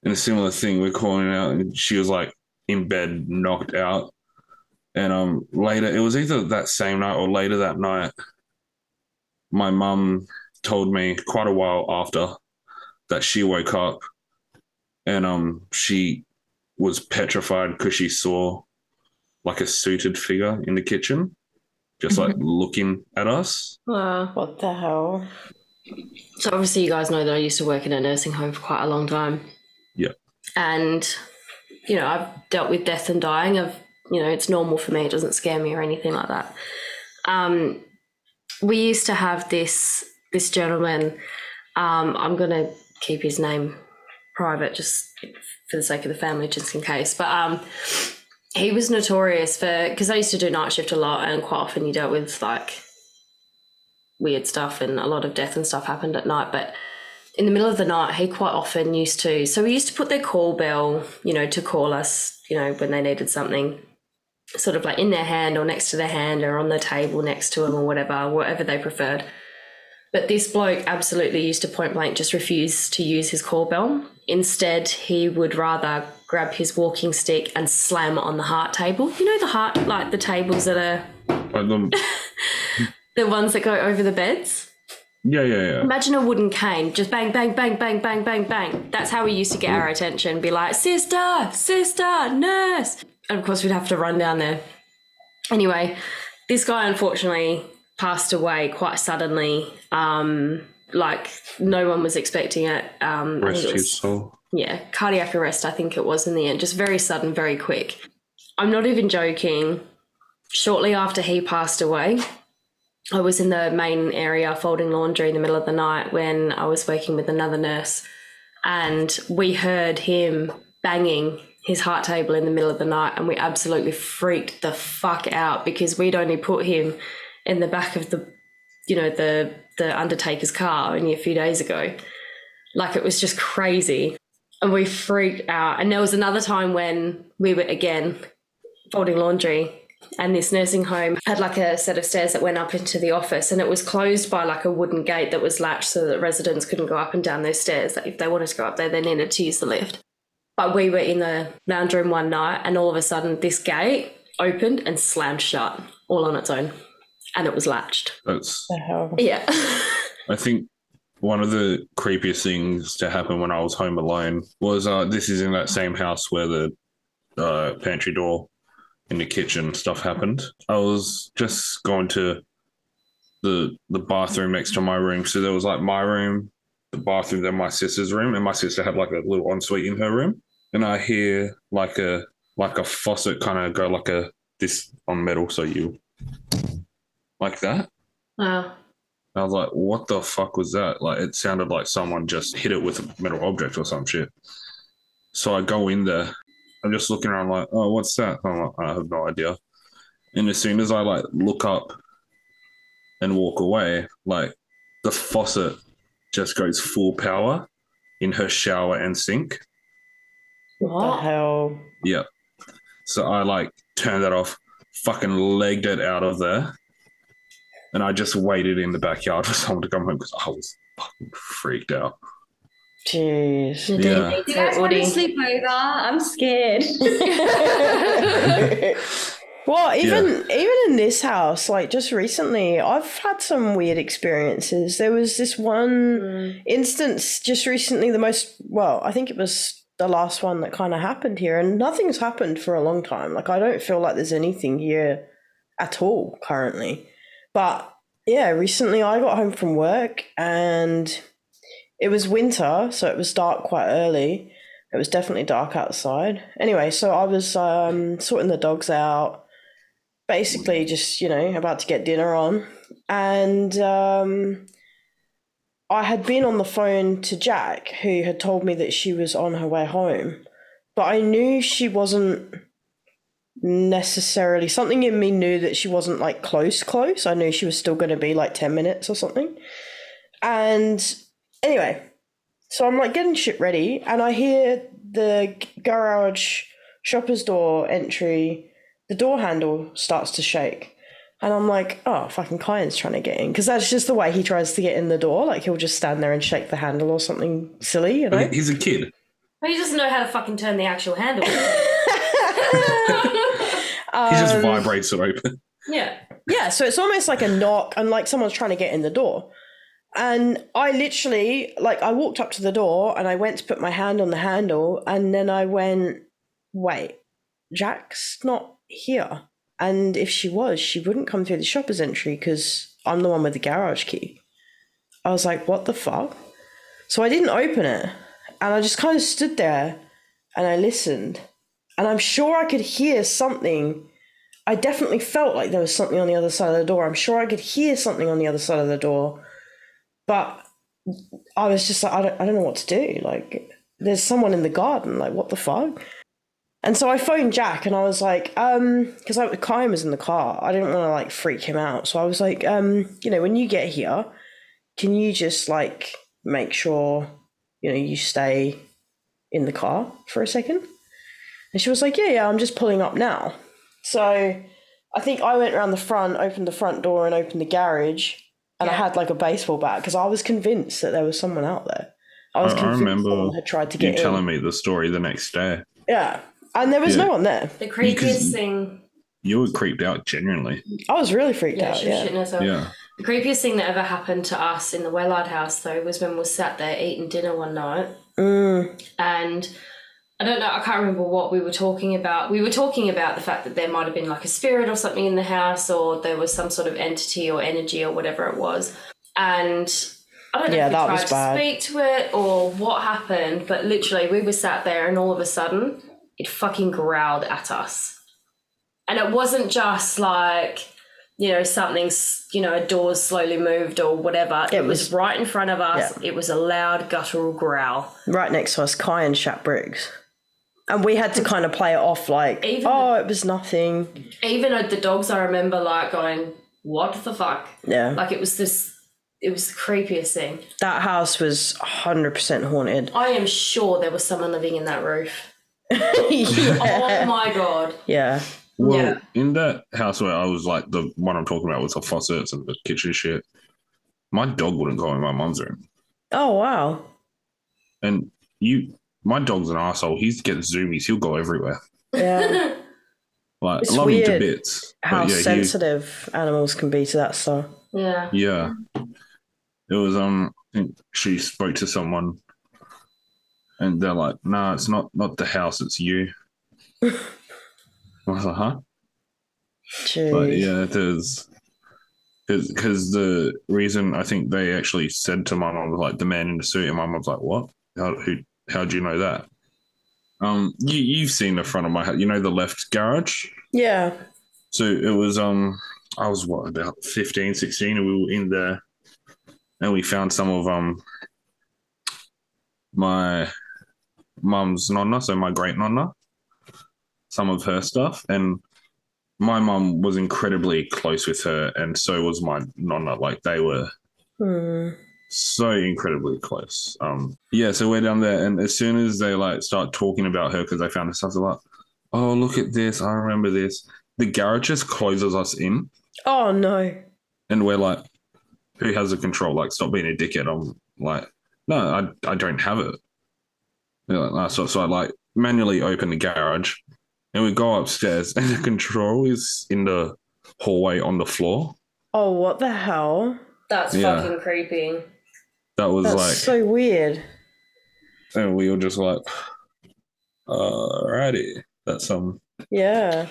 And a similar thing, we're calling out, and she was like in bed, knocked out. And um, later, it was either that same night or later that night. My mum told me quite a while after that she woke up and um she was petrified because she saw like a suited figure in the kitchen just like looking at us Wow. What the hell? So obviously, you guys know that I used to work in a nursing home for quite a long time. Yeah. And you know, I've dealt with death and dying. Of you know, it's normal for me. It doesn't scare me or anything like that. Um, we used to have this this gentleman. Um, I'm gonna keep his name private just for the sake of the family, just in case. But um, he was notorious for because I used to do night shift a lot, and quite often you dealt with like weird stuff and a lot of death and stuff happened at night. But in the middle of the night, he quite often used to. So we used to put their call bell, you know, to call us, you know, when they needed something, sort of like in their hand or next to their hand or on the table next to them or whatever, whatever they preferred. But this bloke absolutely used to point blank just refuse to use his call bell. Instead, he would rather grab his walking stick and slam on the heart table. You know, the heart, like the tables that are uh, the- <laughs> the ones that go over the beds. yeah yeah yeah Imagine a wooden cane, just bang, bang, bang, bang, bang, bang, bang. That's how we used to get our attention. Be like, sister, sister, nurse. And of course, we'd have to run down there. Anyway, this guy unfortunately passed away quite suddenly. Um, like no one was expecting it. Um, rest it his soul yeah, cardiac arrest, I think it was in the end. Just very sudden, very quick. I'm not even joking. Shortly after he passed away, I was in the main area folding laundry in the middle of the night when I was working with another nurse, and we heard him banging his heart table in the middle of the night, and we absolutely freaked the fuck out because we'd only put him in the back of the, you know, the the undertaker's car only a few days ago. Like it was just crazy and we freaked out. And there was another time when we were again folding laundry, and this nursing home had like a set of stairs that went up into the office, and it was closed by like a wooden gate that was latched so that residents couldn't go up and down those stairs. Like if they wanted to go up there, they needed to use the lift. But we were in the lounge room one night, and all of a sudden, this gate opened and slammed shut all on its own, and it was latched. that's The hell? Yeah. <laughs> I think one of the creepiest things to happen when I was home alone was uh, this is in that same house where the uh, pantry door in the kitchen stuff happened. I was just going to the the bathroom next to my room, so there was like my room, the bathroom, then my sister's room, and my sister had like a little ensuite in her room, and I hear like a like a faucet kind of go like a this on metal, so you like that. wow. I was like, what the fuck was that? Like, it sounded like someone just hit it with a metal object or some shit. So I go in there. I'm just looking around, like, oh, what's that? I'm like, I have no idea. And as soon as I like look up and walk away, like the faucet just goes full power in her shower and sink. What the hell? Yeah. So I like turned that off, fucking legged it out of there. And I just waited in the backyard <laughs> for someone to come home because I was fucking freaked out. Jeez. Yeah. You guys want to sleep over? I'm scared. <laughs> <laughs> Well, even even in this house, like just recently, I've had some weird experiences. There was this one mm. instance just recently, the most well, I think it was the last one that kind of happened here, and nothing's happened for a long time. Like I don't feel like there's anything here at all currently. But yeah, recently I got home from work and it was winter, so it was dark quite early. It was definitely dark outside. Anyway, so I was um, sorting the dogs out, basically just, you know, about to get dinner on. And um, I had been on the phone to Jac, who had told me that she was on her way home. But I knew she wasn't necessarily something in me knew that she wasn't like close close i knew she was still going to be like 10 minutes or something and anyway so i'm like getting shit ready and i hear the garage shopper's door entry the door handle starts to shake and i'm like oh fucking Kyan's trying to get in because that's just the way he tries to get in the door like he'll just stand there and shake the handle or something silly you know He's a kid. He doesn't know how to fucking turn the actual handle. <laughs> He just Um, vibrates it open. yeah. Yeah, so it's almost like a knock and like someone's trying to get in the door. And I literally, like, I walked up to the door and I went to put my hand on the handle and then I went, wait, Jac's not here. And if she was, she wouldn't come through the shopper's entry because I'm the one with the garage key. I was like, what the fuck? So I didn't open it and I just kind of stood there and I listened. And I'm sure I could hear something I definitely felt like there was something on the other side of the door. I'm sure I could hear something on the other side of the door, but I was just like, I don't, I don't know what to do. Like, there's someone in the garden. Like, what the fuck? And so I phoned Jac and I was like, um, because I Kyan was in the car. I didn't want to like freak him out. So I was like, um, you know, when you get here, can you just like make sure, you know, you stay in the car for a second? And she was like, yeah, yeah, I'm just pulling up now. So I think I went around the front, opened the front door, and opened the garage. And I had like a baseball bat because I was convinced that there was someone out there. I was I- I convinced remember someone had tried to You get in. telling me the story the next day. Yeah, and there was Yeah. no one there. The creepiest Because- thing. You were creeped out genuinely. I was really freaked Yeah, out. Yeah. Yeah. The creepiest thing that ever happened to us in the Wellard house, though, was when we sat there eating dinner one night. mm, and I don't know, I can't remember what we were talking about. We were talking about the fact that there might have been like a spirit or something in the house, or there was some sort of entity or energy or whatever it was. And I don't know Yeah, if we that tried was to bad. speak to it or what happened, but literally we were sat there and all of a sudden it fucking growled at us. And it wasn't just like, you know, something's, you know, a door's slowly moved or whatever. It, It was, was- right in front of us. It was a loud guttural growl. right next to us, Kyan Shat Briggs, and we had to kind of play it off like, Even- oh, it was nothing. even at the dogs i remember like going what the fuck Yeah, like it was this it was the creepiest thing that house was hundred percent haunted. i am sure there was someone living in that roof oh my god yeah. Well, Yeah. in that house where I was like the one I'm talking about with the faucets and the kitchen shit, my dog wouldn't go in my mum's room. Oh wow. And you, my dog's an asshole. He's gets zoomies. He'll go everywhere. Yeah. <laughs> Like, It's I love him to weird bits. How but yeah, he- sensitive animals can be to that stuff. yeah yeah. It was um. I think she spoke to someone, and they're like, "No, it's not. Not the house. It's you." <laughs> I was like, "Huh?" Jeez. But yeah, it is. because the reason I think they actually said to my mom was like the man in the suit, and my mom was like, "What? How who? How do you know that?" Um, you you've seen the front of my house, you know the left garage. Yeah. So it was um, I was what about 15, 16, and we were in there, and we found some of um my mum's nonna, so my great nonna, some of her stuff, and my mum was incredibly close with her, and so was my nonna. Like they were Hmm. so incredibly close. Um, yeah, so we're down there, and as soon as they like start talking about her because they found her stuff, they're like, "Oh, look at this! I remember this." The garage just closes us in, Oh no. and we're like, "Who has the control? Like, stop being a dickhead." I'm like, "No, I, I don't have it." They're like, So, so I like manually open the garage, and we go upstairs, <laughs> and the control is in the hallway on the floor. Oh, what the hell? That's Yeah. fucking creepy. That was That's like, so weird. and we were just like, alrighty, that's um. Yeah.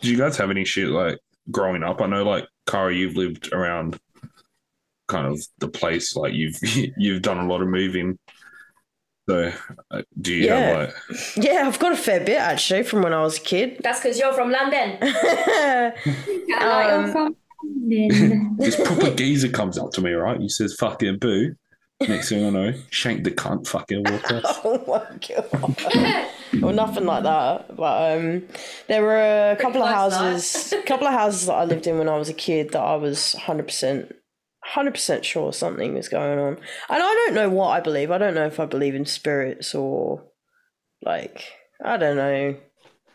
Did you guys have any shit like growing up? I know, like Cara, you've lived around kind of the place. Like you've <laughs> you've done a lot of moving. So, uh, do you Yeah. have like? Yeah, I've got a fair bit actually from when I was a kid. That's because you're from London. <laughs> Um, from London. This proper geezer comes up to me, right? He says, "Fucking boo." Next thing I know, shank the cunt, fucking walk off. <laughs> oh my god. well, nothing like that. But um, there were a couple of houses, a <laughs> couple of houses that I lived in when I was a kid that I was hundred percent, hundred percent sure something was going on. And I don't know what I believe. I don't know if I believe in spirits or like I don't know.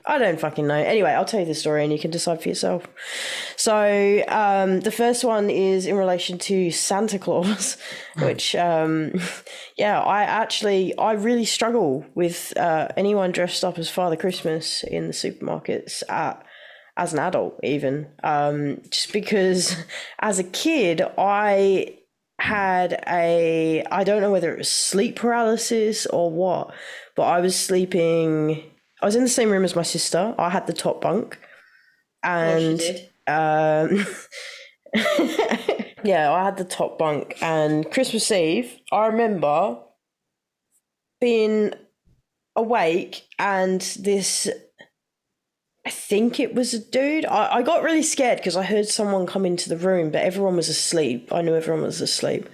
I don't fucking know. Anyway, I'll tell you the story and you can decide for yourself. So, um, the first one is in relation to Santa Claus, <laughs> which, um, <laughs> yeah, I actually, I really struggle with uh, anyone dressed up as Father Christmas in the supermarkets at, as an adult, even. Um, just because as a kid, I had a, I don't know whether it was sleep paralysis or what, but I was sleeping, I was in the same room as my sister. I had the top bunk. And um, <laughs> yeah, I had the top bunk, and Christmas Eve, I remember being awake, and this, I think it was a dude. I, I got really scared because I heard someone come into the room, but everyone was asleep. I knew everyone was asleep.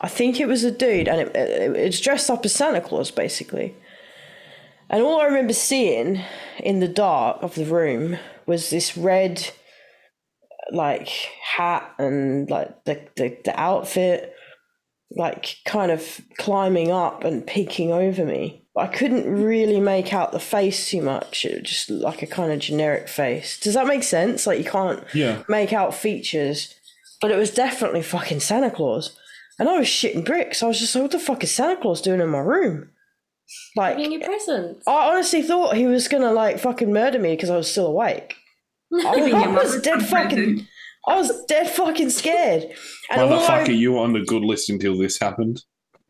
I think it was a dude, and it, it, it's dressed up as Santa Claus, basically. And all I remember seeing in the dark of the room was this red like hat and like the, the, the outfit like kind of climbing up and peeking over me. I couldn't really make out the face too much. It was just like a kind of generic face. Does that make sense? Like you can't Yeah. make out features, but it was definitely fucking Santa Claus. And I was shitting bricks. I was just like, what the fuck is Santa Claus doing in my room? Like, Giving you presents. I honestly thought he was gonna like fucking murder me because I was still awake. <laughs> I, I was dead fucking. I was dead fucking scared. And all I, Motherfucker, you were on the good list until this happened.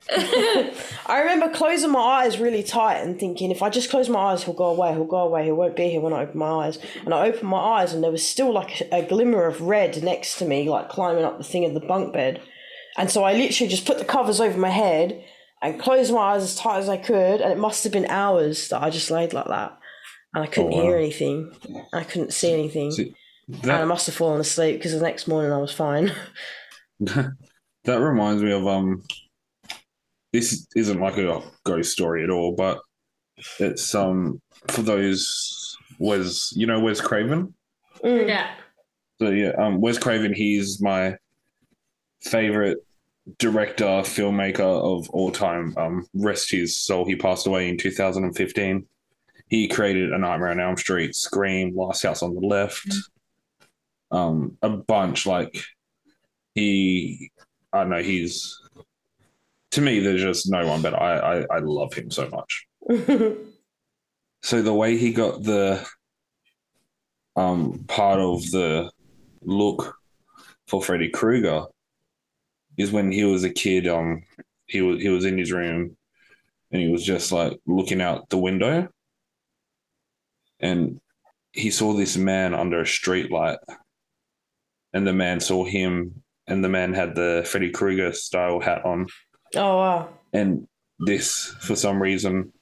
<laughs> I remember closing my eyes really tight and thinking, if I just close my eyes, he'll go away. He'll go away. He won't be here when I open my eyes. And I opened my eyes, and there was still like a, a glimmer of red next to me, like climbing up the thing of the bunk bed. And so I literally just put the covers over my head and closed my eyes as tight as I could. And it must have been hours that I just laid like that. And I couldn't wow. hear anything. I couldn't see anything. See, and I must have fallen asleep because the next morning I was fine. <laughs> that reminds me of um. This isn't like a ghost story at all, but it's um for those Wes, you know Wes Craven. Mm. Yeah. So yeah, um, Wes Craven. He's my favorite director, filmmaker of all time. Um, rest his soul. He passed away in 2015. He created A Nightmare on Elm Street, Scream, Last House on the Left, um, a bunch. Like he, I don't know. He's to me, there's just no one, but I, I, I love him so much. <laughs> So the way he got the um part of the look for Freddy Krueger is when he was a kid. Um, he was he was in his room, and he was just like looking out the window, and he saw this man under a street light, and the man saw him, and the man had the Freddy Krueger style hat on, oh wow. and this for some reason,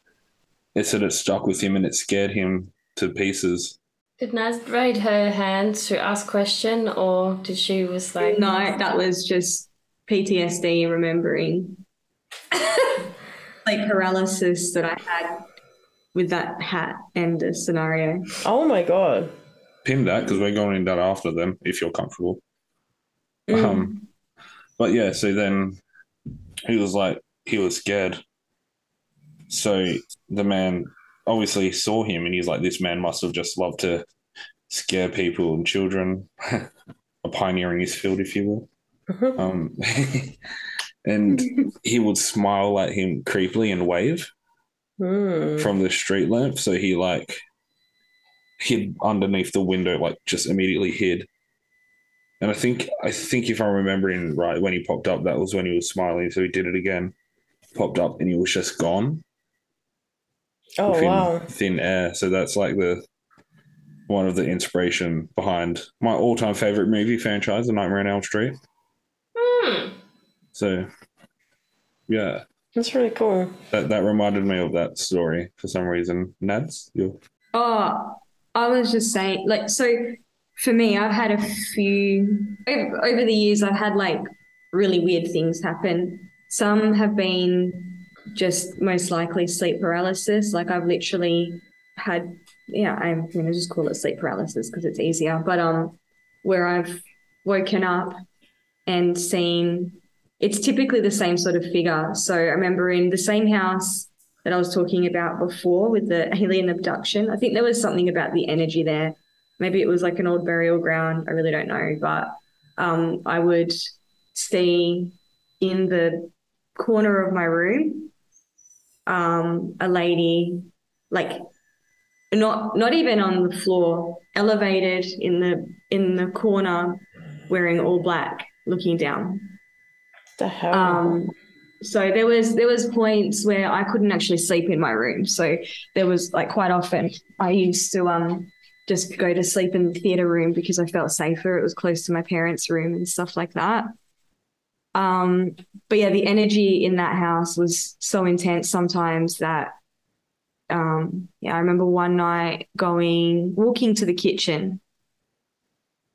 it said it stuck with him and it scared him to pieces. Did Naz raise her hand to ask question, or did she was like, No, that was just PTSD remembering <laughs> like paralysis that I had with that hat and the scenario. Oh my god. pin that because we're going in that after them if you're comfortable. Mm. Um, but yeah, so then he was like, he was scared. So the man obviously saw him and he's like, this man must have just loved to scare people and children, <laughs> a pioneer in his field, if you will. <laughs> Um, <laughs> and he would smile at him creepily and wave Mm. from the street lamp. So he like hid underneath the window, like just immediately hid. And I think I think if I'm remembering right, when he popped up, that was when he was smiling. So he did it again, popped up, and he was just gone. Oh within wow. thin air. So that's like the one of the inspiration behind my all-time favorite movie franchise, The Nightmare on Elm Street. Hmm. So yeah, That's really cool. that that reminded me of that story for some reason. Nads, you Oh, I was just saying, like, so for me, I've had a few over, the years. I've had like really weird things happen. Some have been just most likely sleep paralysis. Like I've literally had, yeah, I'm gonna just call it sleep paralysis because it's easier. But um, where I've woken up and seen, it's typically the same sort of figure. So I remember in the same house that I was talking about before with the alien abduction. I think there was something about the energy there. Maybe it was like an old burial ground. I really don't know. But um, I would see in the corner of my room um, a lady, like not not even on the floor, elevated in the in the corner, wearing all black, looking down. The hell. Um, so there was there was points where I couldn't actually sleep in my room. So there was like quite often I used to um just go to sleep in the theater room because I felt safer. It was close to my parents' room and stuff like that. Um, but yeah, the energy in that house was so intense sometimes that um yeah, I remember one night going walking to the kitchen.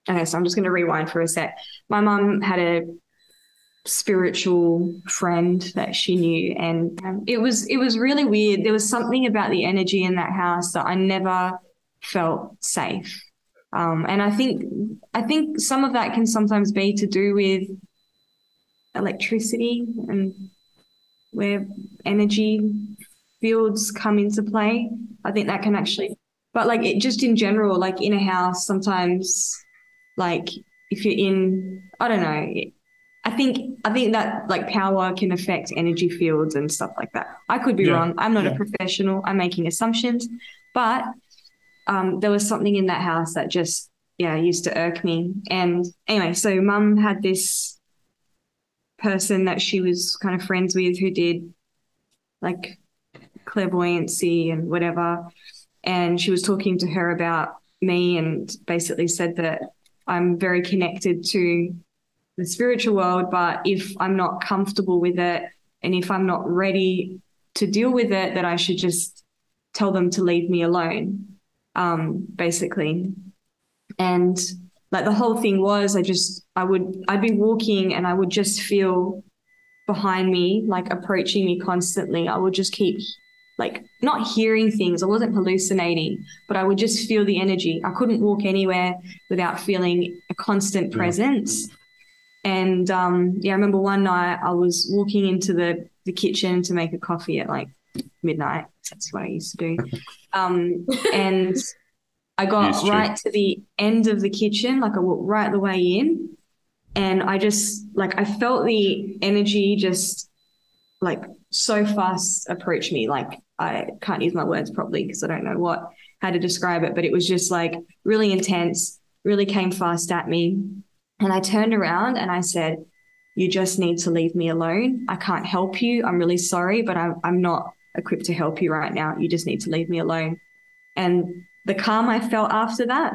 Okay, so I'm just gonna rewind for a sec. My mum had a spiritual friend that she knew and it was it was really weird there was something about the energy in that house that I never felt safe um, and I think I think some of that can sometimes be to do with electricity and where energy fields come into play I think that can actually but like it just in general like in a house sometimes like if you're in I don't know I think I think that like power can affect energy fields and stuff like that. I could be Yeah, wrong. I'm not yeah. a professional. I'm making assumptions, but um, there was something in that house that just yeah used to irk me. And anyway, so mum had this person that she was kind of friends with who did like clairvoyancy and whatever, and she was talking to her about me and basically said that I'm very connected to the spiritual world, but if I'm not comfortable with it and if I'm not ready to deal with it, that I should just tell them to leave me alone, um, basically. And like the whole thing was, I just, I would, I'd be walking and I would just feel behind me, like approaching me constantly. I would just keep like not hearing things. I wasn't hallucinating, but I would just feel the energy. I couldn't walk anywhere without feeling a constant Yeah. presence. And um, yeah, I remember one night I was walking into the, the kitchen to make a coffee at like midnight. That's what I used to do. <laughs> Um, and I got right to the end of the kitchen, like I walked right the way in. And I just like I felt the energy just like so fast approach me. Like I can't use my words properly because I don't know what how to describe it, but it was just like really intense, really came fast at me. And I turned around and I said, You just need to leave me alone. I can't help you. I'm really sorry, but I'm, I'm not equipped to help you right now. You just need to leave me alone. And the calm I felt after that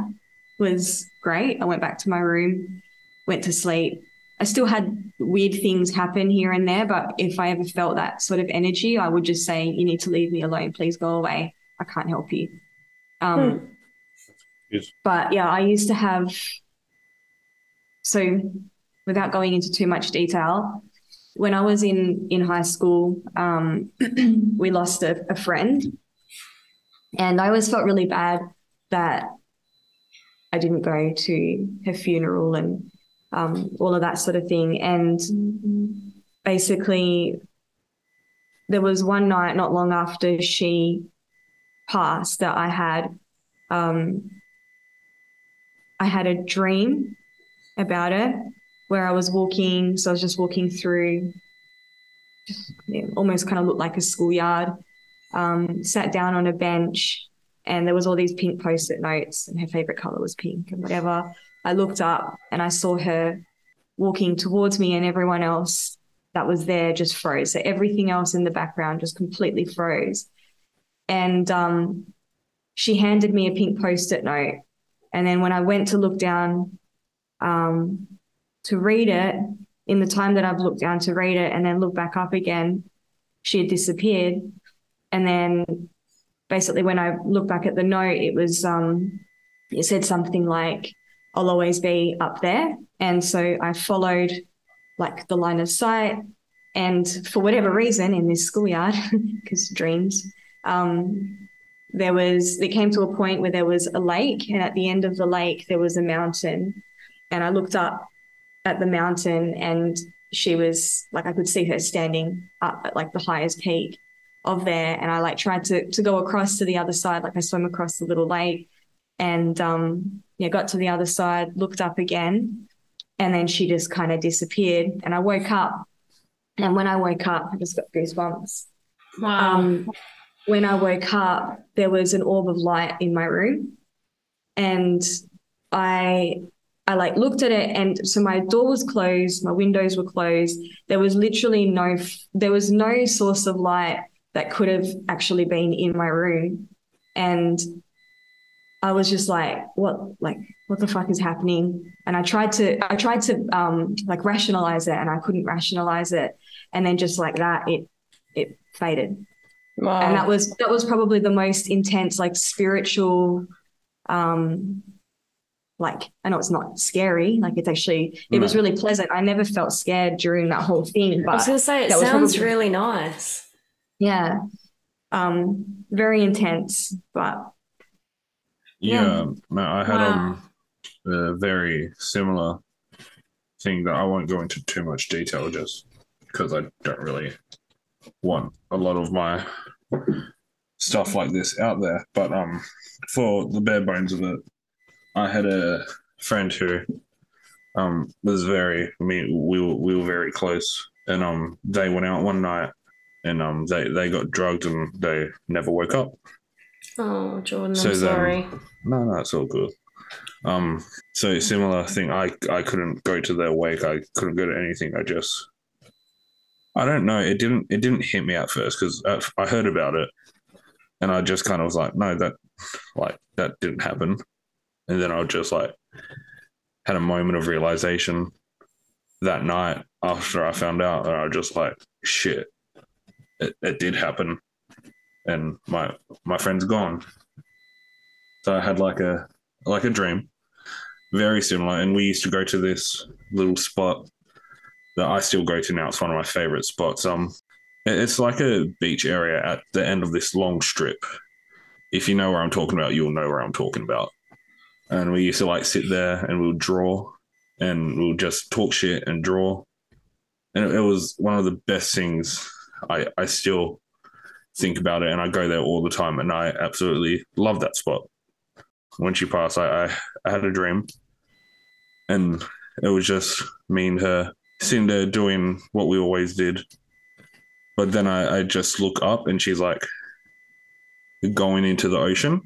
was great. I went back to my room, went to sleep. I still had weird things happen here and there, but if I ever felt that sort of energy, I would just say, You need to leave me alone. Please go away. I can't help you. Um, Yes. But yeah, I used to have so without going into too much detail, when I was in in high school, um, <clears throat> we lost a, a friend, and I always felt really bad that I didn't go to her funeral and um, all of that sort of thing. And basically, there was one night not long after she passed that I had um, I had a dream about it where I was walking. So I was just walking through, just, almost kind of looked like a schoolyard. Um, sat down on a bench, and there was all these pink post-it notes, and her favorite color was pink and whatever. I looked up and I saw her walking towards me, and everyone else that was there just froze. So everything else in the background just completely froze. And um, she handed me a pink post-it note, and then when I went to look down um, to read it, in the time that I've looked down to read it and then look back up again, she had disappeared. And then basically when I look back at the note, it was um it said something like, I'll always be up there. And so I followed like the line of sight. And for whatever reason in this schoolyard, <laughs> because dreams, um, there was it came to a point where there was a lake, and at the end of the lake there was a mountain. And I looked up at the mountain and she was like I could see her standing up at like the highest peak of there. And I like tried to to go across to the other side. Like I swam across the little lake and um yeah got to the other side looked up again and then she just kind of disappeared. And I woke up. And when I woke up I just got goosebumps. Wow. um, when I woke up, there was an orb of light in my room, and I I like looked at it, and so my door was closed, my windows were closed. There was literally no there was no source of light that could have actually been in my room, and I was just like, what like what the fuck is happening? And I tried to I tried to um like rationalize it, and I couldn't rationalize it, and then just like that, it it faded Wow. and that was that was probably the most intense like spiritual um like i know it's not scary like it's actually it was really pleasant i never felt scared during that whole thing But I was going to say, it sounds probably- really nice. yeah um very intense but Yeah, no, I had Wow. um a very similar thing that I won't go into too much detail just because I don't really want a lot of my stuff like this out there. But um for the bare bones of it, I had a friend who um was very I mean we were we were very close and um they went out one night and um they, they got drugged and they never woke up. Oh, Jordan, So I'm then- sorry. No, no, it's all good. Um, so similar thing. I I couldn't go to their wake. I couldn't go to anything. I just, I don't know. It didn't it didn't hit me at first because I heard about it, and I just kind of was like, no, that like that didn't happen. And then I just like had a moment of realization that night after I found out, and I was just like, shit, it, it did happen, and my my friend's gone. So I had like a like a dream, very similar. And we used to go to this little spot that I still go to now. It's one of my favorite spots. Um, it's like a beach area at the end of this long strip. If you know where I'm talking about, you'll know where I'm talking about. And we used to like sit there and we'll draw, and we'll just talk shit and draw. And it, it was one of the best things. I I still think about it, and I go there all the time, and I absolutely love that spot when she passed, I, I, I had a dream, and it was just me and her sitting there doing what we always did. But then I, I just look up, and she's like going into the ocean,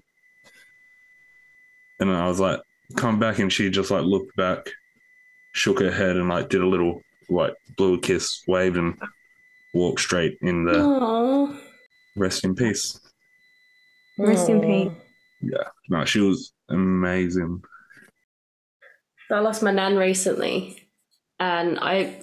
and I was like, "Come back," and she just like looked back, shook her head, and like did a little like blew a kiss, waved, and walked straight in the Oh, rest in peace. Rest in peace. Yeah, no, she was amazing. I lost my nan recently, and I,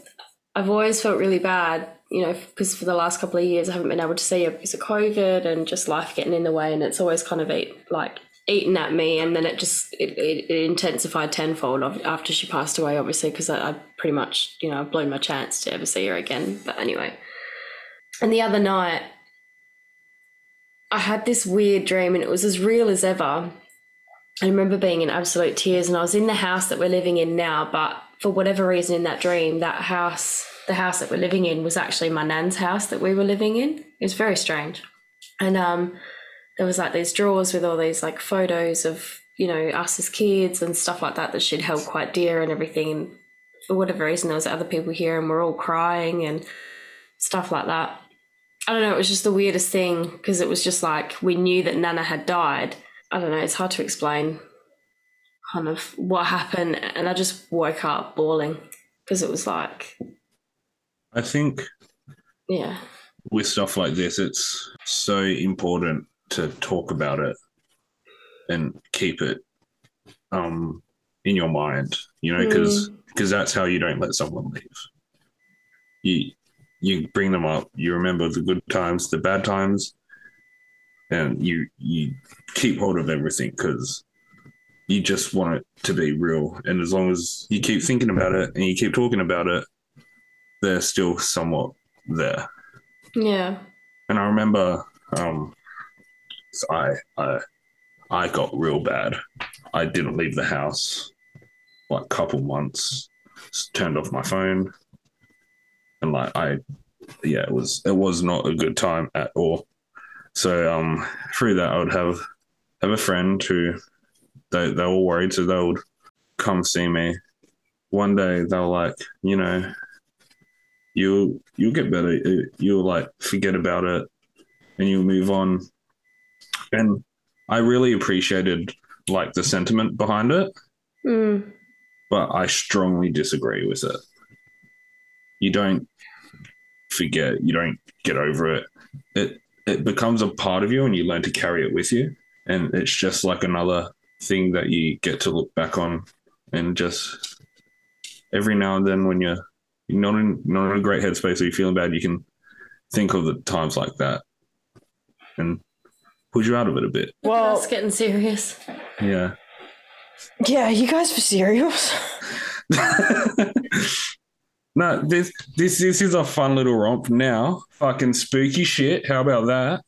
I've always felt really bad, you know, because for the last couple of years I haven't been able to see her because of COVID and just life getting in the way, and it's always kind of eat like eaten at me, and then it just it, it, it intensified tenfold after she passed away, obviously, because I, I pretty much you know I've blown my chance to ever see her again. But anyway, and the other night. I had this weird dream and it was as real as ever. I remember being in absolute tears, and I was in the house that we're living in now. But for whatever reason, in that dream, that house, the house that we're living in, was actually my nan's house that we were living in. It was very strange, and um, there was like these drawers with all these like photos of you know us as kids and stuff like that that she'd held quite dear and everything. And for whatever reason, there was other people here, and we're all crying and stuff like that. I don't know. It was just the weirdest thing because it was just like we knew that Nana had died I don't know, it's hard to explain kind of what happened. And I just woke up bawling because it was like, I think yeah, with stuff like this, it's so important to talk about it and keep it um, in your mind, you know, because because that's how you don't let someone leave. You you bring them up, you remember the good times, the bad times, and you you keep hold of everything because you just want it to be real. And as long as you keep thinking about it and you keep talking about it, they're still somewhat there yeah, and I remember um, I I I got real bad. I didn't leave the house like a couple months. s- Turned off my phone, and like I yeah, it was it was not a good time at all. So um, through that, I would have have a friend who they they were worried, so they would come see me. One day they were like, you know, you'll you'll get better. You'll like forget about it, and you'll move on. And I really appreciated like the sentiment behind it, mm. but I strongly disagree with it. You don't forget. You don't get over it. It it becomes a part of you, and you learn to carry it with you. And it's just like another thing that you get to look back on, and just every now and then when you're you're not in not in a great headspace or you're feeling bad, you can think of the times like that and push you out of it a bit. Well, that's getting serious. Yeah. yeah, you guys for serious? <laughs> no, this this this is a fun little romp now. Fucking spooky shit. How about that?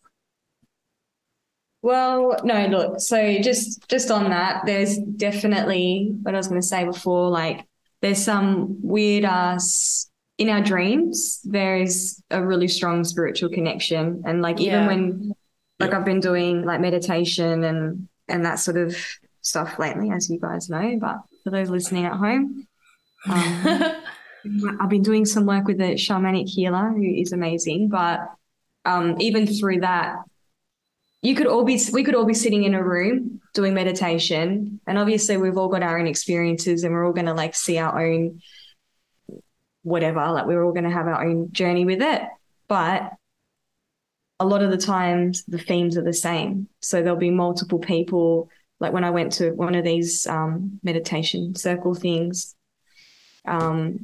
Well, no, look, so just just on that, there's definitely what I was going to say before, like there's some weird ass in our dreams, there is a really strong spiritual connection. And like even Yeah. when like I've been doing like meditation and and that sort of stuff lately, as you guys know, but for those listening at home, um, <laughs> I've been doing some work with a shamanic healer who is amazing, but um, even through that, you could all be we could all be sitting in a room doing meditation, and obviously we've all got our own experiences, and we're all going to like see our own whatever, like we're all going to have our own journey with it, but a lot of the times the themes are the same. So there'll be multiple people. Like when I went to one of these um, meditation circle things, um,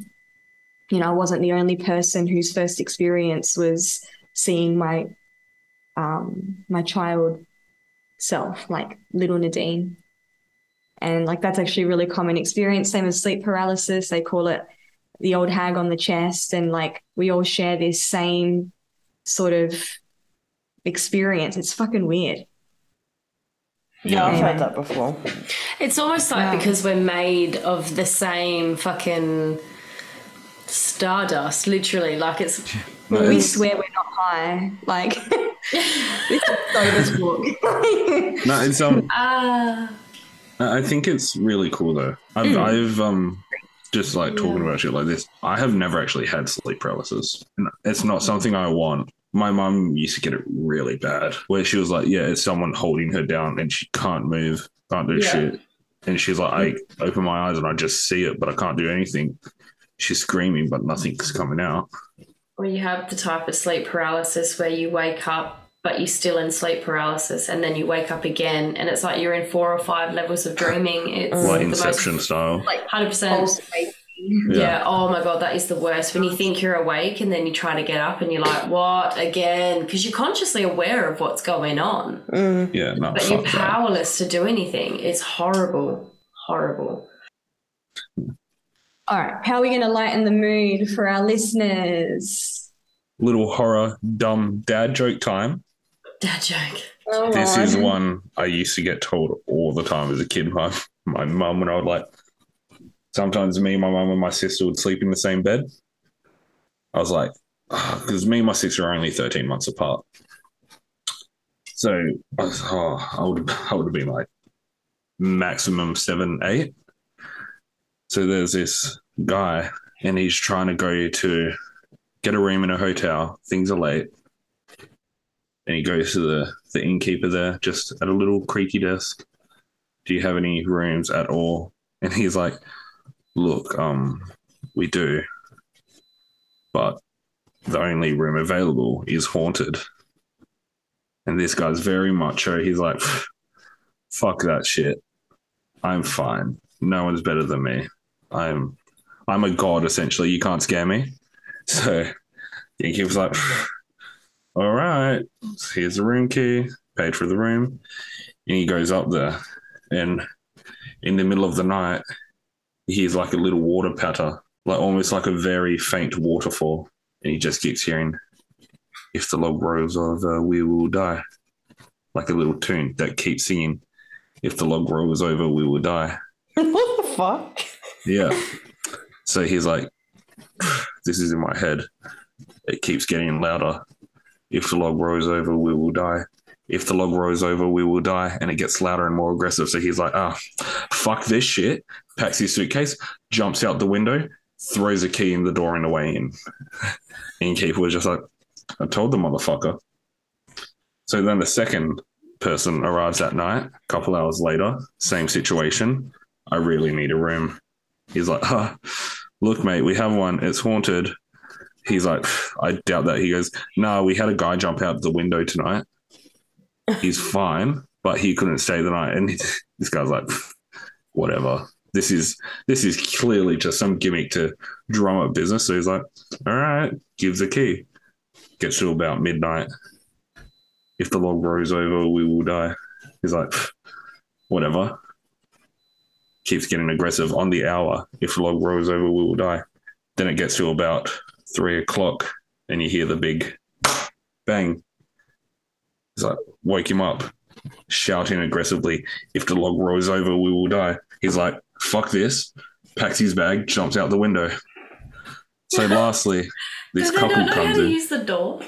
you know, I wasn't the only person whose first experience was seeing my um, my child self, like little Nadine. And like that's actually a really common experience. Same as sleep paralysis. They call it the old hag on the chest. And like we all share this same sort of experience. It's fucking weird. Yeah, I've Yeah. heard that before. It's almost like Yeah. because we're made of the same fucking stardust, literally. Like it's No, We it's- swear we're not high. Like <laughs> this is sober talk. no, it's um <laughs> ah, I think it's really cool though. I've, I've um just like talking about shit like this. I have never actually had sleep paralysis. And It's not something I want my mum used to get it really bad where she was like, yeah, it's someone holding her down and she can't move, can't do yeah. shit. And she's like, I open my eyes and I just see it, but I can't do anything. She's screaming, but nothing's coming out. Or you have the type of sleep paralysis where you wake up but you're still in sleep paralysis and then you wake up again and it's like you're in four or five levels of dreaming it's like inception most, style like 100% yeah. yeah. Oh my God, that is the worst. When you think you're awake and then you try to get up and you're like, what again? Because you're consciously aware of what's going on. Mm. Yeah. No, but you're powerless that. to do anything. It's horrible. Horrible. All right. How are we going to lighten the mood for our listeners? Little horror, dumb dad joke time. Dad joke. Oh, this is one I used to get told all the time as a kid by my mum when I would like sometimes me, and my mum, and my sister would sleep in the same bed. I was like, ah, because me and my sister are only thirteen months apart. So I, was, oh, I would I would have been like maximum seven, eight. So there's this guy, and he's trying to go to get a room in a hotel. Things are late And he goes to the, the innkeeper there, just at a little creaky desk. Do you have any rooms at all? And he's like, Look, um, we do. But the only room available is haunted. And this guy's very macho. He's like, fuck that shit. I'm fine. No one's better than me. I'm I'm a god essentially. You can't scare me. <laughs> So he was like, all right, here's the room key, paid for the room. And he goes up there and in the middle of the night, he hears like a little water patter, like almost like a very faint waterfall. And he just keeps hearing, if the log rolls over, we will die. Like a little tune that keeps singing, if the log rolls over, we will die. <laughs> what the fuck? Yeah. So he's like, this is in my head. It keeps getting louder. If the log rolls over, we will die. If the log rolls over, we will die. And it gets louder and more aggressive. So he's like, ah, fuck this shit. Packs his suitcase, jumps out the window, throws a key in the door and away in. And Keith was just like, I told the motherfucker. So then the second person arrives that night, a couple hours later, same situation. I really need a room. He's like, huh, look, mate, we have one. It's haunted. He's like, I doubt that. He goes, no, we had a guy jump out the window tonight. He's fine, but he couldn't stay the night. And <laughs> this guy's like, whatever. This is this is clearly just some gimmick to drum up business. So he's like, all right, gives the key. Gets to about midnight. If the log rolls over, we will die. He's like, whatever keeps getting aggressive on the hour. If the log rolls over, we will die. Then it gets to about three o'clock and you hear the big bang. It's like, wake him up, shouting aggressively, if the log rolls over, we will die. He's like, fuck this, packs his bag, jumps out the window. So <laughs> lastly, this couple not know how comes in. use the door?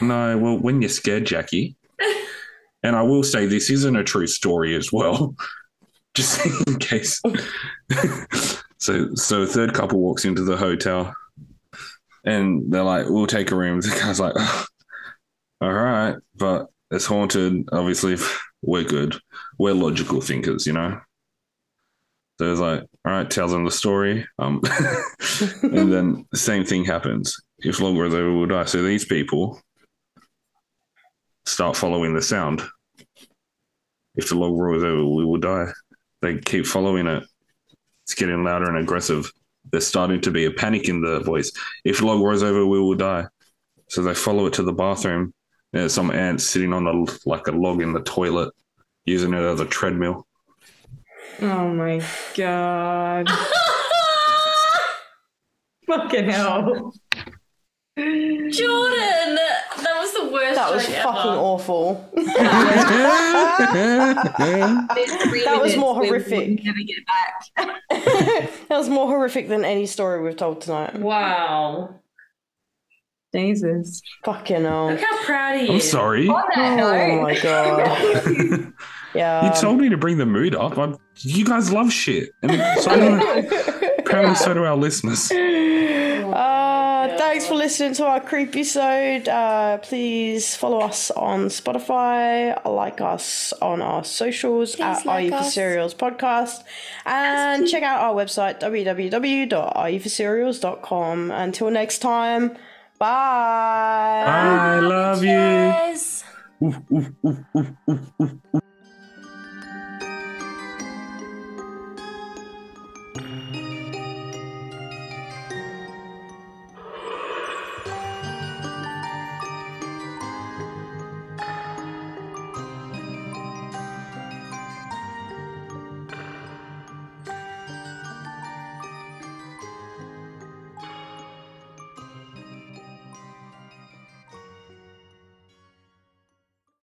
No, well, when you're scared, Jackie. <laughs> and I will say this isn't a true story as well, <laughs> just in case. so, so a third couple walks into the hotel, and they're like, "We'll take a room." The guy's like, "All right, but it's haunted. Obviously, <laughs> we're good. We're logical thinkers, you know." So it's like, all right, tells them the story. Um, <laughs> and then the same thing happens. If long goes over, we'll die. So these people start following the sound. If the log rolls over, we will die. They keep following it. It's getting louder and aggressive. There's starting to be a panic in the voice. If log rolls over, we will die. So they follow it to the bathroom. There's some ants sitting on the like a log in the toilet, using it as a treadmill. Oh my god. <laughs> Fucking hell. Jordan, that was the worst. That was fucking awful. that That was more horrific. Never get back. <laughs> that was more horrific than any story we've told tonight. Wow. Jesus. Fucking hell. Look how proud he I'm sorry. On that Oh note, my god. <laughs> Yeah. you told me to bring the mood up. I, you guys love shit, and so do, <laughs> apparently so do our listeners. Uh, thanks for listening to our creepy episode. Uh, please follow us on Spotify, like us on our socials at Are You for Cereals podcast, and check out our website www.areyouforcereals.com. Until next time, bye. I love you. Oof, oof, oof, oof, oof, oof.